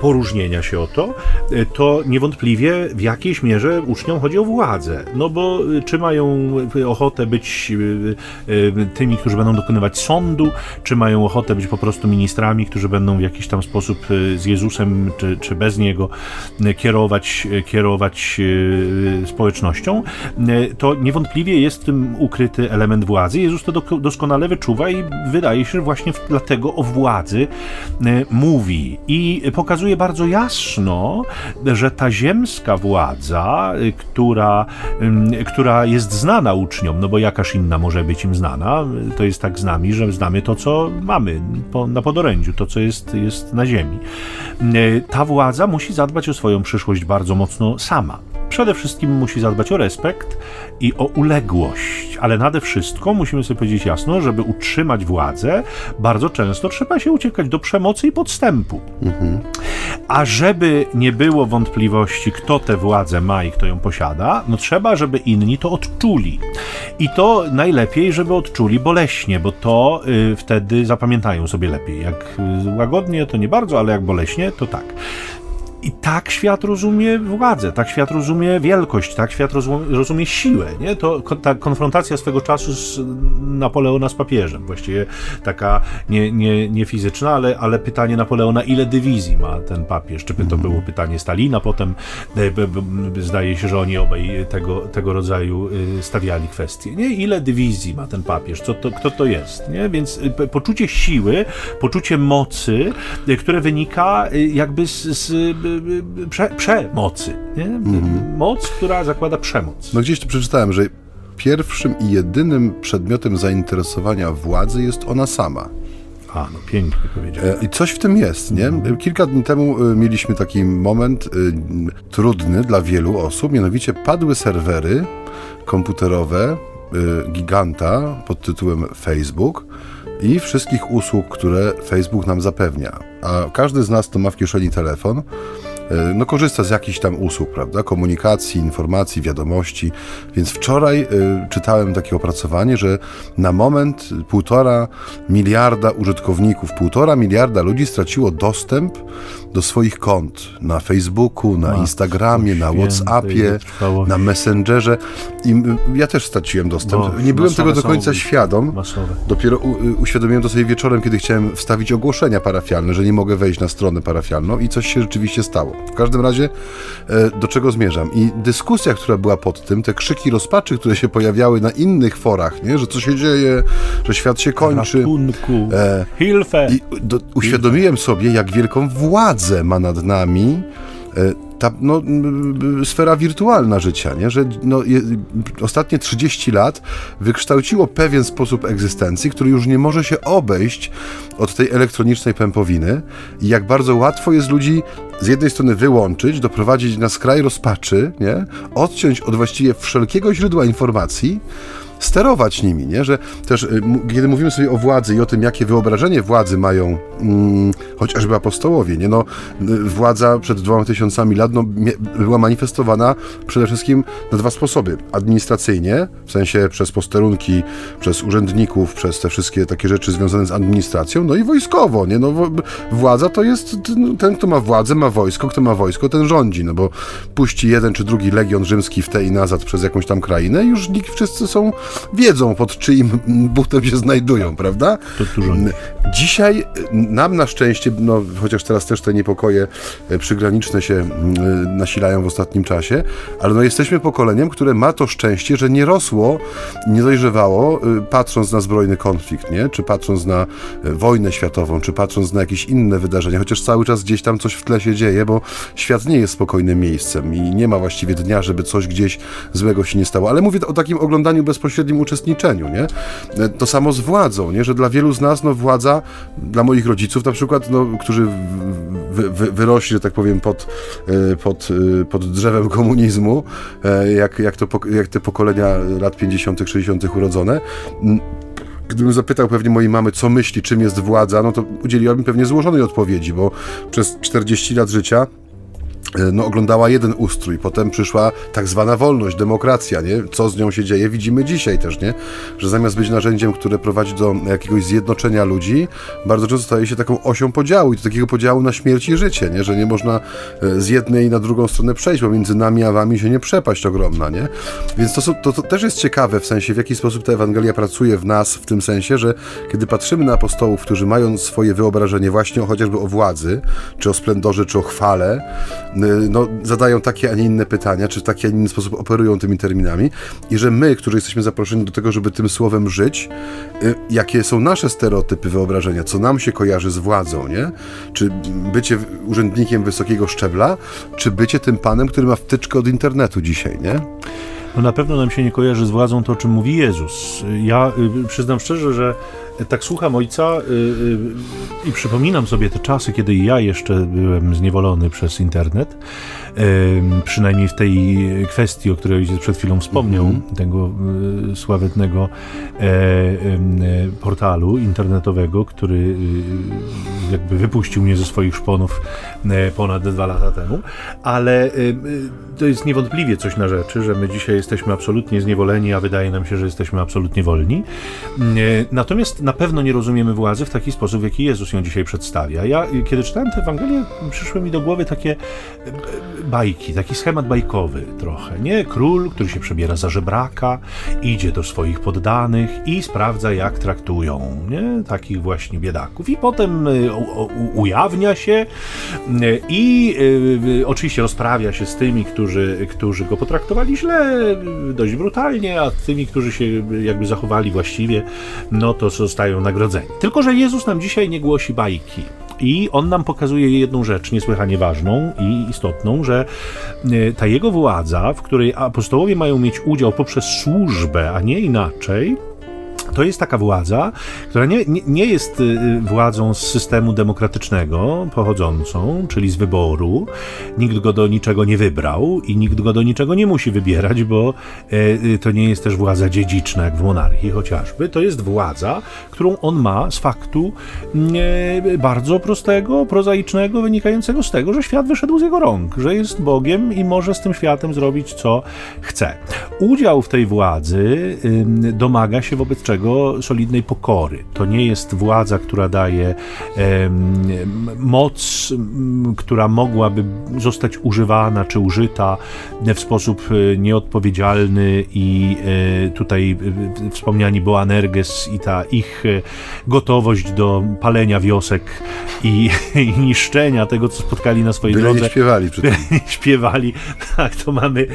poróżnienia się o to, e, to niewątpliwie w jakiejś mierze uczniom chodzi o władzę. No bo czy mają ochotę być tymi, którzy będą dokonywać sądu, czy mają ochotę być po prostu ministrami, którzy będą w jakiś tam sposób z Jezusem, czy, czy bez niego kierować, kierować społecznością, to niewątpliwie jest w tym ukryty element władzy. Jezus to doskonale wyczuwa i wydaje się, że właśnie dlatego o władzy mówi i pokazuje bardzo jasno, że ta ziemska władza, która, która jest znana uczniom, no bo jakaż inna może być im znana, to jest tak z nami, że znamy to, co mamy na podorędziu, to, co jest, jest na ziemi. Ta władza musi zadbać o swoją przyszłość bardzo mocno sama. Przede wszystkim musi zadbać o respekt i o uległość, ale nade wszystko musimy sobie powiedzieć jasno, żeby utrzymać władzę, bardzo często trzeba się uciekać do przemocy i podstępu. Mhm. A żeby nie było wątpliwości, kto tę władzę ma i kto ją posiada, no trzeba, żeby inni to odczuli. I to najlepiej, żeby odczuli boleśnie, bo to y, wtedy zapamiętają sobie lepiej. Jak y, łagodnie, to nie bardzo, ale jak boleśnie, to tak. I tak świat rozumie władzę, tak świat rozumie wielkość, tak świat rozumie siłę. Nie? To ta konfrontacja swego czasu z Napoleona z papieżem, właściwie taka nie, nie, nie fizyczna, ale, ale pytanie Napoleona, ile dywizji ma ten papież? Czy to było pytanie Stalina, potem e, zdaje się, że oni obaj tego, tego rodzaju y, stawiali kwestie. Nie? Ile dywizji ma ten papież? Co to, kto to jest? Nie? Więc y, poczucie siły, poczucie mocy, y, które wynika jakby z, z prze, przemocy. Nie? Mhm. Moc, która zakłada przemoc. No gdzieś to przeczytałem, że pierwszym i jedynym przedmiotem zainteresowania władzy jest ona sama. A, no pięknie powiedziałem. I coś w tym jest, nie? Kilka dni temu e, mieliśmy taki moment e, trudny dla wielu osób, mianowicie padły serwery komputerowe e, giganta pod tytułem Facebook i wszystkich usług, które Facebook nam zapewnia. A każdy z nas, kto ma w kieszeni telefon, no, korzysta z jakichś tam usług, prawda? Komunikacji, informacji, wiadomości. Więc wczoraj y, czytałem takie opracowanie, że na moment półtora miliarda użytkowników, półtora miliarda ludzi straciło dostęp do swoich kont na Facebooku, na Instagramie, na WhatsAppie, na Messengerze. I ja też straciłem dostęp. Bo, Nie byłem tego do końca świadom. Masowe. Dopiero u, uświadomiłem to sobie wieczorem, kiedy chciałem wstawić ogłoszenia parafialne, że nie mogę wejść na stronę parafialną i coś się rzeczywiście stało. W każdym razie e, do czego zmierzam? I dyskusja, która była pod tym, te krzyki rozpaczy, które się pojawiały na innych forach, nie? że co się dzieje, że świat się kończy. Ratunku. E, Hilfe. I do, uświadomiłem sobie, jak wielką władzę ma nad nami ta no, sfera wirtualna życia, nie? że no, je, ostatnie 30 lat wykształciło pewien sposób egzystencji, który już nie może się obejść od tej elektronicznej pępowiny i jak bardzo łatwo jest ludzi z jednej strony wyłączyć, doprowadzić na skraj rozpaczy, nie? odciąć od właściwie wszelkiego źródła informacji, sterować nimi, nie? że też y, kiedy mówimy sobie o władzy i o tym, jakie wyobrażenie władzy mają mm, chociażby apostołowie, nie? No, y, władza przed dwoma tysiącami lat no, była manifestowana przede wszystkim na dwa sposoby. Administracyjnie, w sensie przez posterunki, przez urzędników, przez te wszystkie takie rzeczy związane z administracją, no i wojskowo, nie? No, władza to jest no, ten, kto ma władzę, ma wojsko, kto ma wojsko, ten rządzi, no bo puści jeden czy drugi legion rzymski w te i nazad przez jakąś tam krainę, już nikt, wszyscy są wiedzą, pod czyim butem się znajdują, prawda? To dużo. Dzisiaj nam na szczęście, no, chociaż teraz też te niepokoje e, przygraniczne się e, nasilają w ostatnim czasie, ale no, jesteśmy pokoleniem, które ma to szczęście, że nie rosło, nie dojrzewało, e, patrząc na zbrojny konflikt, nie? czy patrząc na wojnę światową, czy patrząc na jakieś inne wydarzenia, chociaż cały czas gdzieś tam coś w tle się dzieje, bo świat nie jest spokojnym miejscem i nie ma właściwie dnia, żeby coś gdzieś złego się nie stało. Ale mówię o takim oglądaniu bezpośrednim uczestniczeniu, nie? To samo z władzą, nie? Że dla wielu z nas, no władza, dla moich rodziców na przykład, no, którzy wy, wy, wyrośli, że tak powiem, pod, e, pod, e, pod drzewem komunizmu, e, jak, jak, to, jak te pokolenia lat 50., 60. urodzone, Gdybym zapytał pewnie mojej mamy, co myśli, czym jest władza, no to udzieliłabym pewnie złożonej odpowiedzi, bo przez 40 lat życia no, oglądała jeden ustrój, potem przyszła tak zwana wolność, demokracja, nie? Co z nią się dzieje, widzimy dzisiaj też, nie? Że zamiast być narzędziem, które prowadzi do jakiegoś zjednoczenia ludzi, bardzo często staje się taką osią podziału i do takiego podziału na śmierć i życie, nie? Że nie można e, z jednej na drugą stronę przejść, bo między nami a wami się nie przepaść ogromna, nie? Więc to, to, to też jest ciekawe w sensie, w jaki sposób ta Ewangelia pracuje w nas, w tym sensie, że kiedy patrzymy na apostołów, którzy mają swoje wyobrażenie właśnie chociażby o władzy, czy o splendorze, czy o chwale, no, zadają takie, a nie inne pytania, czy w taki, a nie inny sposób operują tymi terminami i że my, którzy jesteśmy zaproszeni do tego, żeby tym słowem żyć, y, jakie są nasze stereotypy wyobrażenia, co nam się kojarzy z władzą, nie? Czy bycie urzędnikiem wysokiego szczebla, czy bycie tym panem, który ma wtyczkę od internetu dzisiaj, nie? No na pewno nam się nie kojarzy z władzą to, o czym mówi Jezus. Ja y, przyznam szczerze, że tak słucham ojca y, y, i przypominam sobie te czasy, kiedy ja jeszcze byłem zniewolony przez internet przynajmniej w tej kwestii, o której ojciec przed chwilą wspomniał, mm -hmm. tego e, sławetnego e, e, portalu internetowego, który jakby wypuścił mnie ze swoich szponów ponad dwa lata temu, ale to jest niewątpliwie coś na rzeczy, że my dzisiaj jesteśmy absolutnie zniewoleni, a wydaje nam się, że jesteśmy absolutnie wolni. Natomiast na pewno nie rozumiemy władzy w taki sposób, w jaki Jezus ją dzisiaj przedstawia. Ja, kiedy czytałem tę Ewangelię, przyszły mi do głowy takie bajki, taki schemat bajkowy trochę, nie? Król, który się przebiera za żebraka, idzie do swoich poddanych i sprawdza, jak traktują, nie? Takich właśnie biedaków. I potem y, ujawnia się y, i y, oczywiście rozprawia się z tymi, którzy, którzy go potraktowali źle, dość brutalnie, a tymi, którzy się jakby zachowali właściwie, no to zostają nagrodzeni. Tylko, że Jezus nam dzisiaj nie głosi bajki. I on nam pokazuje jedną rzecz niesłychanie ważną i istotną, że e, ta jego władza, w której apostołowie mają mieć udział poprzez służbę, a nie inaczej, to jest taka władza, która nie, nie, nie, jest y, władzą z systemu demokratycznego pochodzącą, czyli z wyboru. Nikt go do niczego nie wybrał i nikt go do niczego nie musi wybierać, bo e, y, to nie jest też władza dziedziczna, jak w monarchii chociażby. To jest władza, którą on ma z faktu e, bardzo prostego, prozaicznego, wynikającego z tego, że świat wyszedł z jego rąk, że jest Bogiem i może z tym światem zrobić, co chce. Udział w tej władzy domaga się wobec czego solidnej pokory. To nie jest władza, która daje moc, która mogłaby zostać używana czy użyta w sposób e, nieodpowiedzialny i e, tutaj e, wspomniani Boanerges i ta ich gotowość do palenia wiosek i, i niszczenia tego, co spotkali na swojej Byle drodze. nie śpiewali przy tym. śpiewali. Tak, to mamy,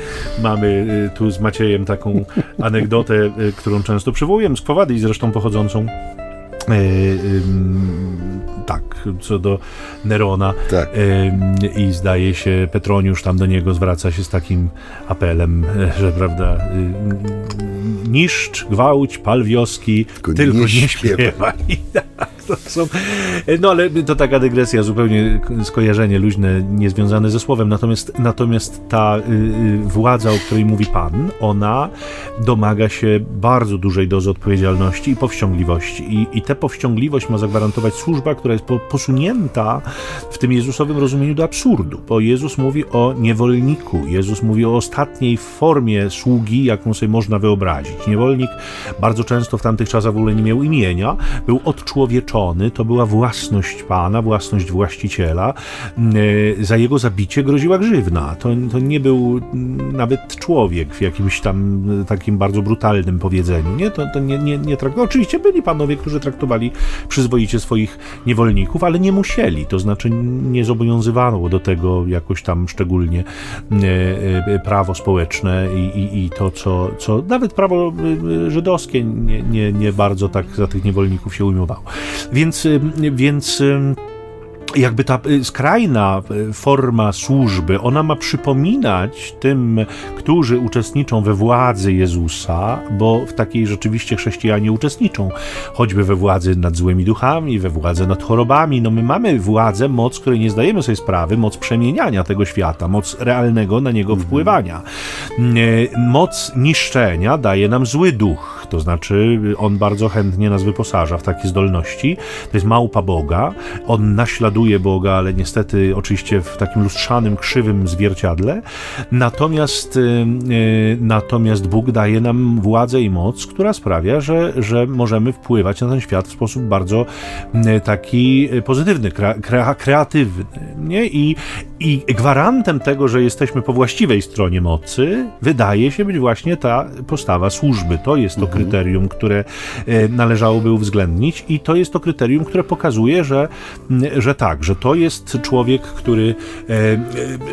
mamy tu z Maciejem taką anegdotę, którą często przywołuję z i zresztą pochodzącą e, tak, co do Nerona. Tak. I zdaje się, Petroniusz tam do niego zwraca się z takim apelem, e, że prawda, niszcz, gwałć, pal wioski, tylko, tylko nie, nie śpiewaj. to są, no ale to taka dygresja, zupełnie skojarzenie luźne, niezwiązane ze słowem. Natomiast, natomiast ta y, y, władza, o której mówi Pan, ona domaga się bardzo dużej dozy odpowiedzialności i powściągliwości. I, i tę powściągliwość ma zagwarantować służba, która jest po, posunięta w tym Jezusowym rozumieniu do absurdu. Bo Jezus mówi o niewolniku, Jezus mówi o ostatniej formie sługi, jaką sobie można wyobrazić. Niewolnik bardzo często w tamtych czasach w ogóle nie miał imienia, był odczłowieczony to była własność pana, własność właściciela. E, za jego zabicie groziła grzywna. To, to nie był nawet człowiek w jakimś tam takim bardzo brutalnym powiedzeniu. Nie, to, to nie, nie, nie traktował. Oczywiście byli panowie, którzy traktowali przyzwoicie swoich niewolników, ale nie musieli. To znaczy nie zobowiązywało do tego jakoś tam szczególnie e, e, prawo społeczne i, i, i to, co, co nawet prawo żydowskie nie, nie, nie bardzo tak za tych niewolników się ujmowało. Więc, więc jakby ta y, skrajna y, forma służby, ona ma przypominać tym, którzy uczestniczą we władzy Jezusa, bo w takiej rzeczywiście chrześcijanie uczestniczą, choćby we władzy nad złymi duchami, we władzy nad chorobami. No my mamy władzę, moc, której nie zdajemy sobie sprawy, moc przemieniania tego świata, moc realnego na niego mhm. wpływania. Y, moc niszczenia daje nam zły duch, to znaczy on bardzo chętnie nas wyposaża w takie zdolności. To jest małpa Boga, on naśladuje naśladuje Boga, ale niestety oczywiście w takim lustrzanym, krzywym zwierciadle. Natomiast, y, y, natomiast Bóg daje nam władzę i moc, która sprawia, że, że możemy wpływać na ten świat w sposób bardzo y, taki pozytywny, kre, kreatywny. Nie? I, I gwarantem tego, że jesteśmy po właściwej stronie mocy, wydaje się być właśnie ta postawa służby. To jest to mhm. kryterium, które należałoby uwzględnić i to jest to kryterium, które pokazuje, że, że tak, że to jest człowiek, który,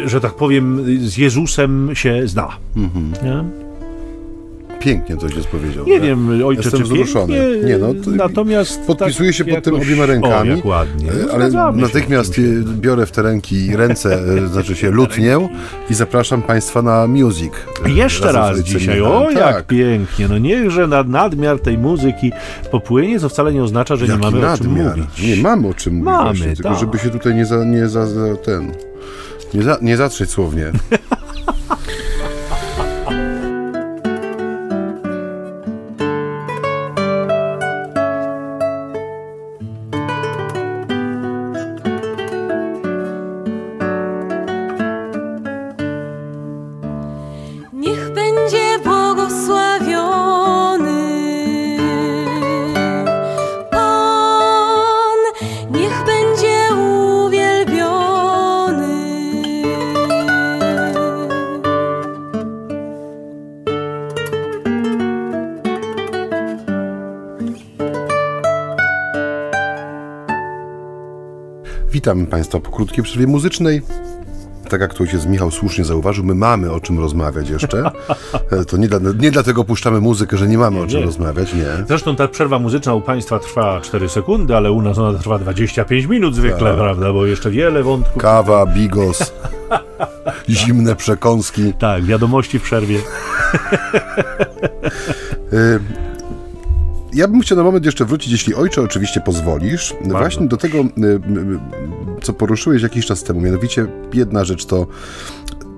że tak powiem, z Jezusem się zna. Mhm. Pięknie coś jest powiedział. Nie wiem, ojcze, Jestem czy wzruszony. Pięknie, nie, no, natomiast podpisuję tak się pod jakoś... tym obiema rękami, o, jak ładnie. No, ale natychmiast biorę w te ręki ręce, e, znaczy się lutnię i zapraszam Państwa na music. E, Jeszcze raz dzisiaj, o tak. jak pięknie. No niechże nad, nadmiar tej muzyki popłynie, co wcale nie oznacza, że Jaki nie mamy nadmiar? o czym mówić. Nie, mamy o czym mówić mamy, właśnie, tylko tak. żeby się tutaj nie za, nie za, za ten... Nie, za, nie zatrzeć słownie. Witamy Państwa po krótkiej przerwie muzycznej. Tak jak tu ojciec Michał słusznie zauważył, my mamy o czym rozmawiać jeszcze. E, to nie, dla, nie dlatego puszczamy muzykę, że nie mamy nie, o czym nie. rozmawiać, nie. Zresztą ta przerwa muzyczna u Państwa trwa 4 sekundy, ale u nas ona trwa 25 minut zwykle, tak. prawda? Bo jeszcze wiele wątków. Kawa, bigos, zimne przekąski. Tak, wiadomości w przerwie. E, ja bym chciał na moment jeszcze wrócić, jeśli ojcze oczywiście pozwolisz, Bardzo. właśnie do tego, y, co poruszyłeś jakiś czas temu. Mianowicie jedna rzecz to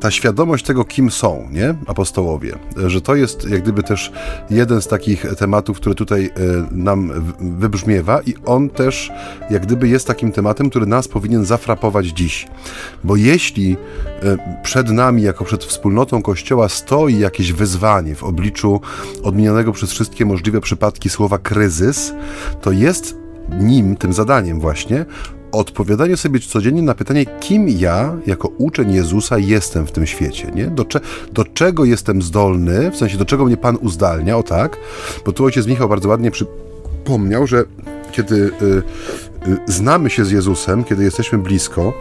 ta świadomość tego, kim są, nie? Apostołowie, że to jest jak gdyby też jeden z takich tematów, który tutaj e, nam wybrzmiewa i on też jak gdyby jest takim tematem, który nas powinien zafrapować dziś. Bo jeśli e, przed nami, jako przed wspólnotą Kościoła stoi jakieś wyzwanie w obliczu odmienionego przez wszystkie możliwe przypadki słowa kryzys, to jest nim, tym zadaniem właśnie, odpowiadanie sobie codziennie na pytanie, kim ja, jako uczeń Jezusa, jestem w tym świecie, nie? Do, cze do czego jestem zdolny, w sensie do czego mnie Pan uzdalnia, o tak, bo tu ojciec Michał bardzo ładnie przypomniał, że kiedy y, y, znamy się z Jezusem, kiedy jesteśmy blisko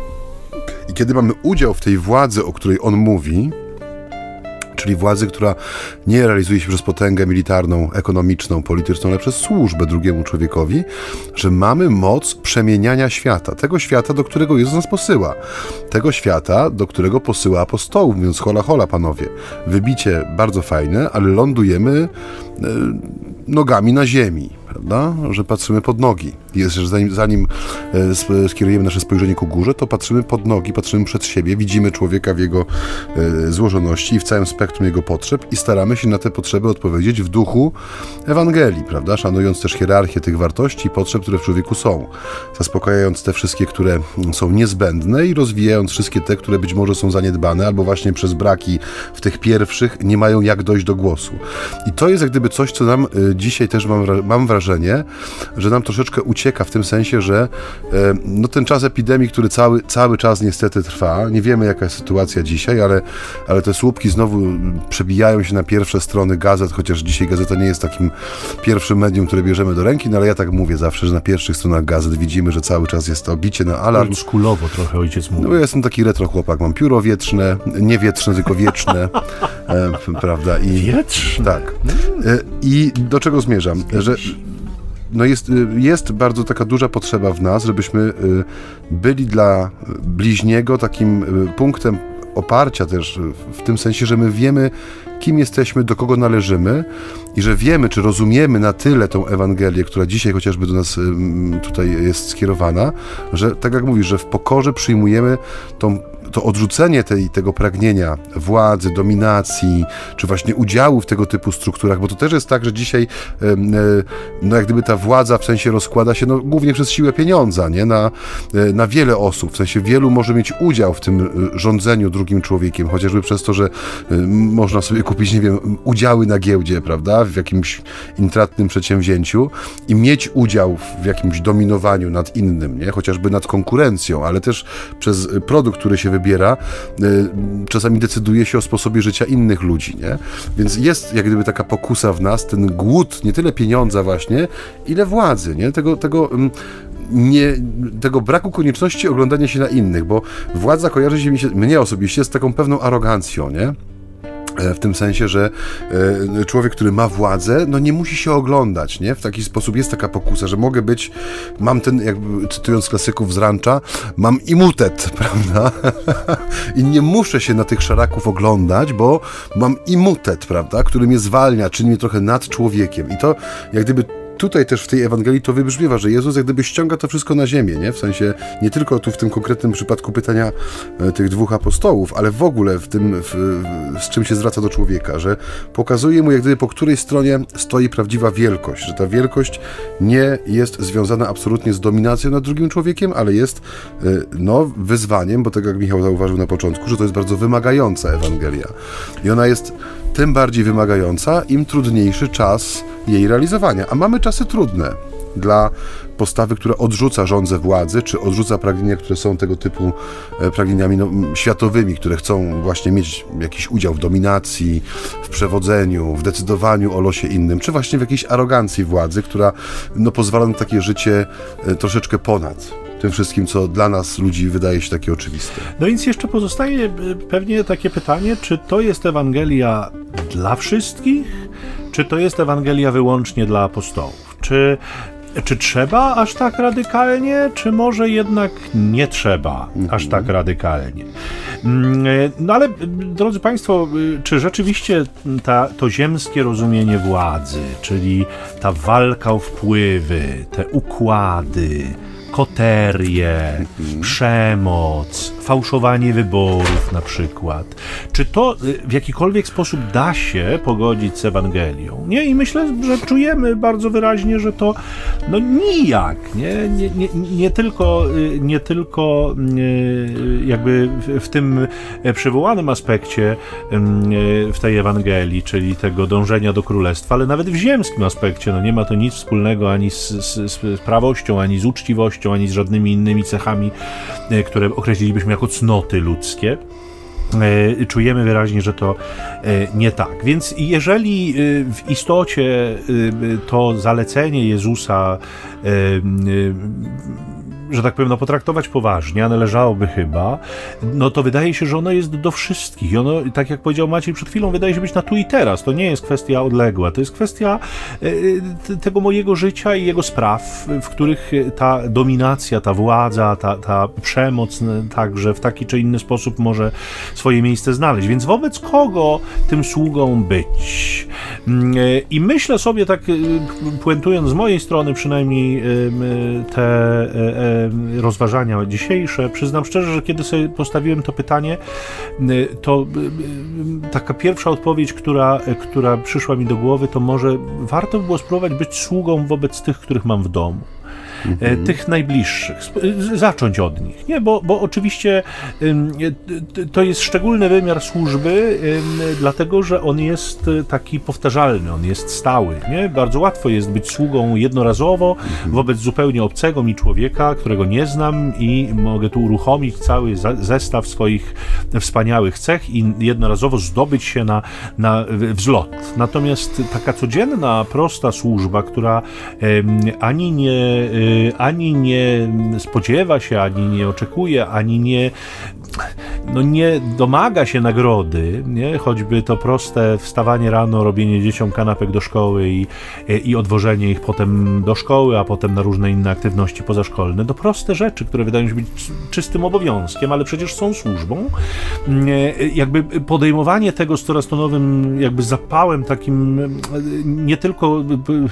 i kiedy mamy udział w tej władzy, o której On mówi, czyli władzy, która nie realizuje się przez potęgę militarną, ekonomiczną, polityczną, ale przez służbę drugiemu człowiekowi, że mamy moc przemieniania świata, tego świata, do którego Jezus nas posyła, tego świata, do którego posyła apostołów, mówiąc hola hola panowie, wybicie bardzo fajne, ale lądujemy e, nogami na ziemi prawda? Że patrzymy pod nogi. Jest, że zanim, zanim e, skierujemy nasze spojrzenie ku górze, to patrzymy pod nogi, patrzymy przed siebie, widzimy człowieka w jego e, złożoności i w całym spektrum jego potrzeb i staramy się na te potrzeby odpowiedzieć w duchu Ewangelii, prawda? Szanując też hierarchię tych wartości i potrzeb, które w człowieku są. Zaspokajając te wszystkie, które są niezbędne i rozwijając wszystkie te, które być może są zaniedbane albo właśnie przez braki w tych pierwszych nie mają jak dojść do głosu. I to jest jak gdyby coś, co nam e, dzisiaj też mam, mam wrażenie, wrażenie, że nam troszeczkę ucieka w tym sensie, że e, no, ten czas epidemii, który cały, cały czas niestety trwa, nie wiemy jaka jest sytuacja dzisiaj, ale, ale te słupki znowu przebijają się na pierwsze strony gazet, chociaż dzisiaj gazeta nie jest takim pierwszym medium, które bierzemy do ręki, no ale ja tak mówię zawsze, że na pierwszych stronach gazet widzimy, że cały czas jest to bicie na alarm. Szkulowo trochę ojciec mówi. No ja jestem taki retro chłopak, mam pióro wietrzne, nie wietrzne, tylko wieczne, e, prawda? I, Wietrzne? Tak. E, I do czego zmierzam? Że no jest, y, jest bardzo taka duża potrzeba w nas, żebyśmy y, byli dla bliźniego takim y, punktem oparcia też w tym sensie, że my wiemy, kim jesteśmy, do kogo należymy i że wiemy, czy rozumiemy na tyle tą Ewangelię, która dzisiaj chociażby do nas tutaj jest skierowana, że tak jak mówisz, że w pokorze przyjmujemy tą to odrzucenie tej, tego pragnienia władzy, dominacji, czy właśnie udziału w tego typu strukturach, bo to też jest tak, że dzisiaj no jak gdyby ta władza w sensie rozkłada się no, głównie przez siłę pieniądza, nie? Na, na wiele osób, w sensie wielu może mieć udział w tym rządzeniu drugim człowiekiem, chociażby przez to, że można sobie kupić, nie wiem, udziały na giełdzie, prawda, w jakimś intratnym przedsięwzięciu i mieć udział w jakimś dominowaniu nad innym, nie? chociażby nad konkurencją, ale też przez produkt, który się wybiera, y, czasami decyduje się o sposobie życia innych ludzi. Nie? Więc jest jak gdyby taka pokusa w nas, ten głód nie tyle pieniądza właśnie, ile władzy, nie? Tego, tego mm, nie, tego braku konieczności oglądania się na innych, bo władza kojarzy się, mi się mnie osobiście z taką pewną arogancją, nie? E, w tym sensie, że e, człowiek, który ma władzę, no nie musi się oglądać, nie? W taki sposób jest taka pokusa, że mogę być, mam ten, jakby cytując klasyków z rancza, mam imutet, prawda? I nie muszę się na tych szaraków oglądać, bo mam imutet, prawda? Który mnie zwalnia, czyni mnie trochę nad człowiekiem. I to jak gdyby tutaj też w tej Ewangelii to wybrzmiewa, że Jezus jak gdyby ściąga to wszystko na ziemię, nie? W sensie nie tylko tu w tym konkretnym przypadku pytania e, tych dwóch apostołów, ale w ogóle w tym, w, z czym się zwraca do człowieka, że pokazuje mu jak gdyby po której stronie stoi prawdziwa wielkość, że ta wielkość nie jest związana absolutnie z dominacją nad drugim człowiekiem, ale jest e, no, wyzwaniem, bo tak jak Michał zauważył na początku, że to jest bardzo wymagająca Ewangelia. I ona jest tym bardziej wymagająca, im trudniejszy czas jej realizowania. A mamy czasy trudne dla postawy, która odrzuca rządzę władzy, czy odrzuca pragnienia, które są tego typu e, pragnieniami no, światowymi, które chcą właśnie mieć jakiś udział w dominacji, w przewodzeniu, w decydowaniu o losie innym, czy właśnie w jakiejś arogancji władzy, która no, pozwala na takie życie e, troszeczkę ponad tym wszystkim, co dla nas, ludzi, wydaje się takie oczywiste. No więc jeszcze pozostaje e, pewnie takie pytanie, czy to jest Ewangelia dla wszystkich, czy to jest Ewangelia wyłącznie dla apostołów? Czy czy trzeba aż tak radykalnie, czy może jednak nie trzeba aż tak radykalnie? Mm, e, no ale, drodzy Państwo, e, czy rzeczywiście ta, to ziemskie rozumienie władzy, czyli ta walka o wpływy, te układy, koterie, przemoc, fałszowanie wyborów na przykład. Czy to y, w jakikolwiek sposób da się pogodzić z Ewangelią? Nie? I myślę, że czujemy bardzo wyraźnie, że to no nijak, nie, nie, nie, nie tylko, y, nie tylko y, jakby w tym przywołanym aspekcie w tej Ewangelii, czyli tego dążenia do królestwa, ale nawet w ziemskim aspekcie, no nie ma to nic wspólnego ani z, z, z prawością, ani z uczciwością, ani z żadnymi innymi cechami, które określilibyśmy jako cnoty ludzkie e, czujemy wyraźnie, że to e, nie tak. Więc jeżeli e, w istocie to zalecenie Jezusa że tak powiem, no, potraktować poważnie, a należałoby chyba, no to wydaje się, że ono jest do wszystkich. I ono, tak jak powiedział Maciej przed chwilą, wydaje się być na tu i teraz. To nie jest kwestia odległa, to jest kwestia e, tego mojego życia i jego spraw, w których ta dominacja, ta władza, ta, ta przemoc także w taki czy inny sposób może swoje miejsce znaleźć. Więc wobec kogo tym sługą być? Mm, e, I myślę sobie tak, e, puentując z mojej strony przynajmniej te rozważania dzisiejsze, przyznam szczerze, że kiedy sobie postawiłem to pytanie, y, to y, taka pierwsza odpowiedź, która, która przyszła mi do głowy, to może warto by było spróbować być sługą wobec tych, których mam w domu. E, mhm. tych najbliższych, zacząć od nich, nie? Bo, bo oczywiście to jest szczególny wymiar służby, dlatego że on jest e, taki powtarzalny, on jest stały, nie? Bardzo łatwo jest być sługą jednorazowo mhm. wobec zupełnie obcego mi człowieka, którego nie znam i mogę tu uruchomić cały zestaw swoich wspaniałych cech i jednorazowo zdobyć się na, na wzlot. Natomiast taka codzienna, prosta służba, która ani nie e, ani nie spodziewa się, ani nie oczekuje, ani nie no nie domaga się nagrody, nie? choćby to proste wstawanie rano, robienie dzieciom kanapek do szkoły i, i odwożenie ich potem do szkoły, a potem na różne inne aktywności pozaszkolne, to proste rzeczy, które wydają się być czystym obowiązkiem, ale przecież są służbą, jakby podejmowanie tego z coraz to nowym jakby zapałem takim nie tylko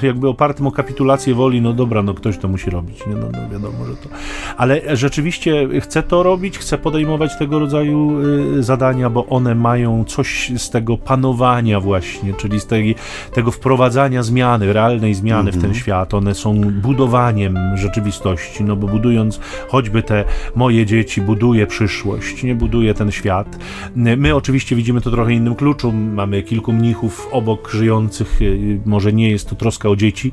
jakby opartym o kapitulację woli, no dobra, no ktoś to musi robić, nie? No, no wiadomo, że to... Ale rzeczywiście chcę to robić, chcę podejmować tego rodzaju y, zadania, bo one mają coś z tego panowania właśnie, czyli z tej, tego wprowadzania zmiany, realnej zmiany w ten mhm. świat. One są budowaniem rzeczywistości, no bo budując choćby te moje dzieci, buduje przyszłość, nie buduje ten świat. My oczywiście widzimy to trochę innym kluczu. Mamy kilku mnichów obok żyjących. Y, może nie jest to troska o dzieci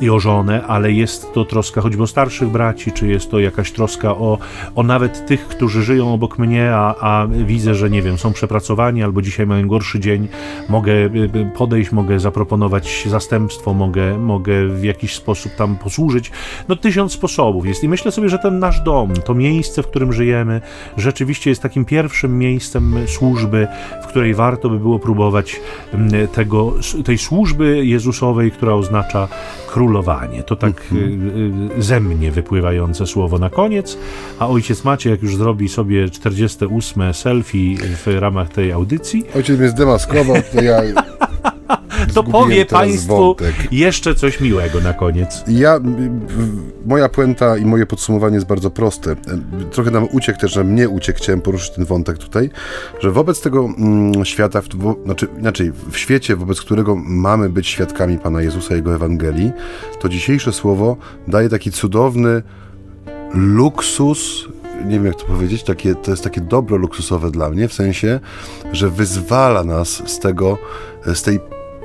i o żonę, ale jest to troska choćby o starszych braci, czy jest to jakaś troska o, o nawet tych, którzy żyją obok mnie, a, a widzę, że nie wiem, są przepracowani albo dzisiaj mają gorszy dzień. Mogę y, y, podejść, mogę zaproponować zastępstwo, mogę, mogę w jakiś sposób tam posłużyć. No tysiąc sposobów jest i myślę sobie, że ten nasz dom, to miejsce, w którym żyjemy, rzeczywiście jest takim pierwszym miejscem służby, w której warto by było próbować mm, tego, tej służby Jezusowej, która oznacza królowanie. To tak mhm. ze mnie wypływające słowo na koniec, a ojciec Macie, jak już zrobi sobie 48 selfie w ramach tej audycji. Ojciec mnie zdemaskował, to ja to powie Państwu wątek. jeszcze coś miłego na koniec. Ja, moja puenta i moje podsumowanie jest bardzo proste. Trochę nam uciekł też, że mnie uciekł, chciałem poruszyć ten wątek tutaj, że wobec tego mm, świata, w, znaczy inaczej, w świecie, wobec którego mamy być świadkami Pana Jezusa i Jego Ewangelii, to dzisiejsze słowo daje taki cudowny luksus nie wiem jak to powiedzieć, takie, to jest takie dobro luksusowe dla mnie, w sensie, że wyzwala nas z tego, z tej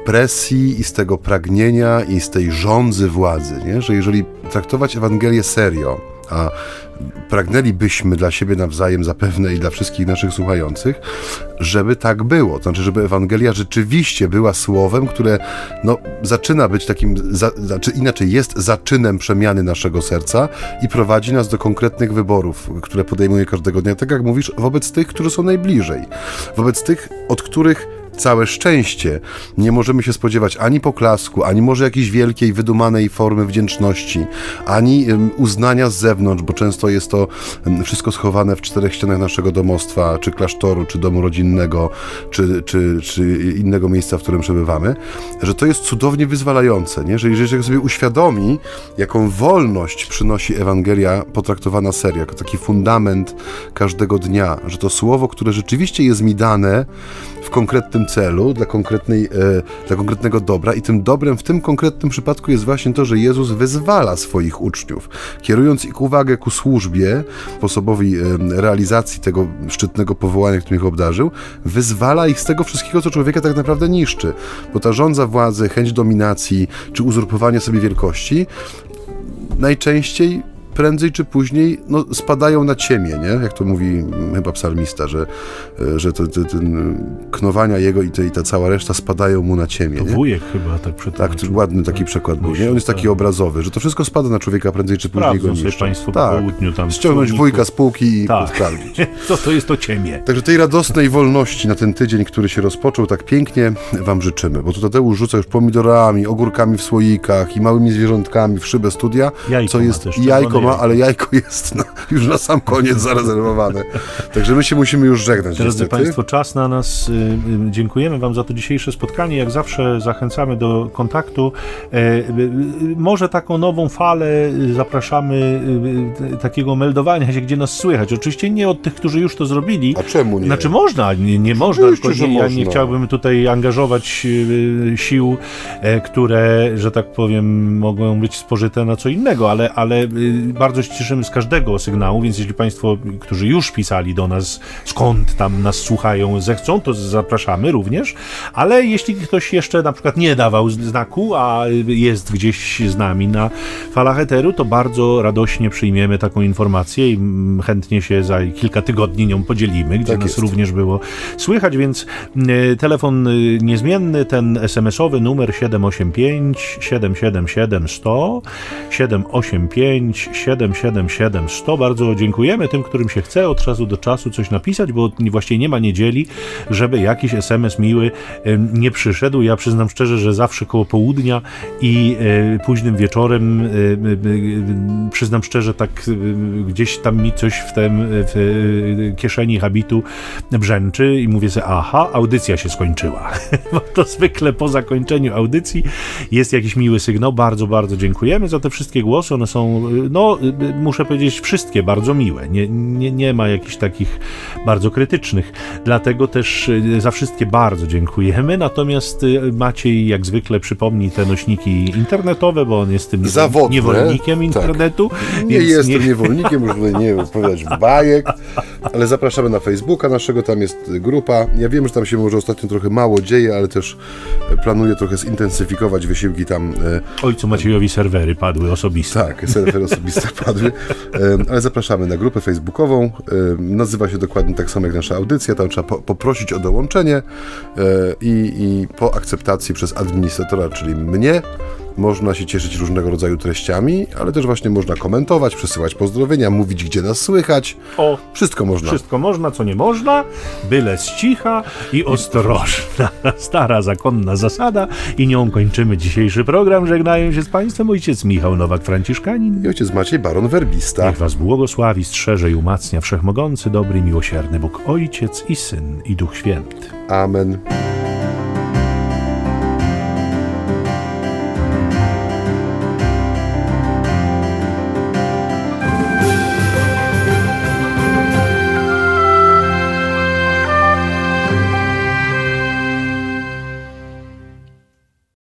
presji i z tego pragnienia i z tej żądzy władzy, nie? że jeżeli traktować Ewangelię serio, a pragnęlibyśmy dla siebie nawzajem zapewne i dla wszystkich naszych słuchających, żeby tak było. To znaczy, żeby Ewangelia rzeczywiście była słowem, które no, zaczyna być takim, za, znaczy inaczej jest zaczynem przemiany naszego serca i prowadzi nas do konkretnych wyborów, które podejmuje każdego dnia. Tak jak mówisz, wobec tych, którzy są najbliżej. Wobec tych, od których całe szczęście. Nie możemy się spodziewać ani poklasku, ani może jakiejś wielkiej, wydumanej formy wdzięczności, ani uznania z zewnątrz, bo często jest to wszystko schowane w czterech ścianach naszego domostwa, czy klasztoru, czy domu rodzinnego, czy, czy, czy innego miejsca, w którym przebywamy, że to jest cudownie wyzwalające, nie? że jeżeli sobie uświadomi, jaką wolność przynosi Ewangelia potraktowana seria, jako taki fundament każdego dnia, że to słowo, które rzeczywiście jest mi dane, w konkretnym celu, dla, konkretnej, e, dla konkretnego dobra i tym dobrem w tym konkretnym przypadku jest właśnie to, że Jezus wyzwala swoich uczniów, kierując ich uwagę ku służbie, sposobowi e, realizacji tego szczytnego powołania, którym ich obdarzył, wyzwala ich z tego wszystkiego, co człowieka tak naprawdę niszczy. Bo ta rządza władzy, chęć dominacji czy uzurpowanie sobie wielkości najczęściej prędzej czy później no, spadają na ciemię, nie? Jak to mówi chyba psalmista, że, e, że to, to, ten knowania jego i, to, i ta cała reszta spadają mu na ciemię. To nie? wujek chyba tak przetłumaczył. Tak, ładny taki tak, przekład był, nie? On jest taki tak. obrazowy, że to wszystko spada na człowieka prędzej czy później go niszczy. Państwo tak. po południu tam Ściągnąć wujka z półki i tak. sprawdzić. Co to jest to ciemię? Także tej radosnej wolności na ten tydzień, który się rozpoczął tak pięknie, wam życzymy. Bo tu Tadeusz rzuca już pomidorami, ogórkami w słoikach i małymi zwierzątkami w szybę studia, jajko co jest jajko ma, ale jajko jest na, już na sam koniec zarezerwowane. Także my się musimy już żegnać. Drodzy. Państwo, czas na nas. Y, y, dziękujemy Wam za to dzisiejsze spotkanie. Jak zawsze zachęcamy do kontaktu. E, y, może taką nową falę zapraszamy takiego meldowania się, gdzie nas słychać. Oczywiście nie od tych, którzy już to zrobili. A czemu nie? Znaczy można, nie, nie można, tylko nie, ja nie chciałbym tutaj angażować sił, e, które, że tak powiem, mogą być spożyte na co innego, ale, ale bardzo się cieszymy z każdego sygnału, więc jeśli Państwo, którzy już pisali do nas, skąd tam nas słuchają, zechcą, to zapraszamy również, ale jeśli ktoś jeszcze na przykład nie dawał znaku, a jest gdzieś z nami na falach eteru, to bardzo radośnie przyjmiemy taką informację i chętnie się za kilka tygodni nią podzielimy, gdzie tak nas jest. również było słychać, więc e, telefon e, niezmienny, ten SMS-owy numer 785 777 100 785 777 100. Bardzo dziękujemy tym, którym się chce od czasu do czasu coś napisać, bo właściwie nie ma niedzieli, żeby jakiś SMS miły nie przyszedł. Ja przyznam szczerze, że zawsze koło południa i e, późnym wieczorem e, e, przyznam szczerze, tak gdzieś tam mi coś w tym w kieszeni habitu brzęczy i mówię sobie, aha, audycja się skończyła. Bo to zwykle po zakończeniu audycji jest jakiś miły sygnał. Bardzo, bardzo dziękujemy za te wszystkie głosy. One są, no, muszę powiedzieć, wszystkie bardzo miłe. Nie, nie, nie ma jakichś takich bardzo krytycznych. Dlatego też za wszystkie bardzo dziękujemy. Natomiast Maciej, jak zwykle, przypomni te nośniki internetowe, bo on jest tym Zawodne, niewolnikiem tak. internetu. Nie jestem nie... niewolnikiem, już tutaj nie opowiadać bajek, ale zapraszamy na Facebooka naszego, tam jest grupa. Ja wiem, że tam się może ostatnio trochę mało dzieje, ale też planuję trochę zintensyfikować wysiłki tam. E, Ojcu Maciejowi serwery padły osobiste. Tak, serwery osobiste padły, e, ale zapraszamy na grupę facebookową. E, nazywa się dokładnie tak samo jak nasza audycja, tam trzeba poprosić o dołączenie i, i po akceptacji przez administratora, czyli mnie, można się cieszyć różnego rodzaju treściami, ale też właśnie można komentować, przesyłać pozdrowienia, mówić, gdzie nas słychać. O, wszystko można. Wszystko można, co nie można, byle z cicha i ostrożna. Stara zakonna zasada i nią kończymy dzisiejszy program. Żegnają się z Państwem ojciec Michał Nowak-Franciszkanin i ojciec Maciej Baron Werbista. Niech Was błogosławi, strzeże i umacnia Wszechmogący, dobry, miłosierny Bóg Ojciec i Syn i Duch Święty. Amen.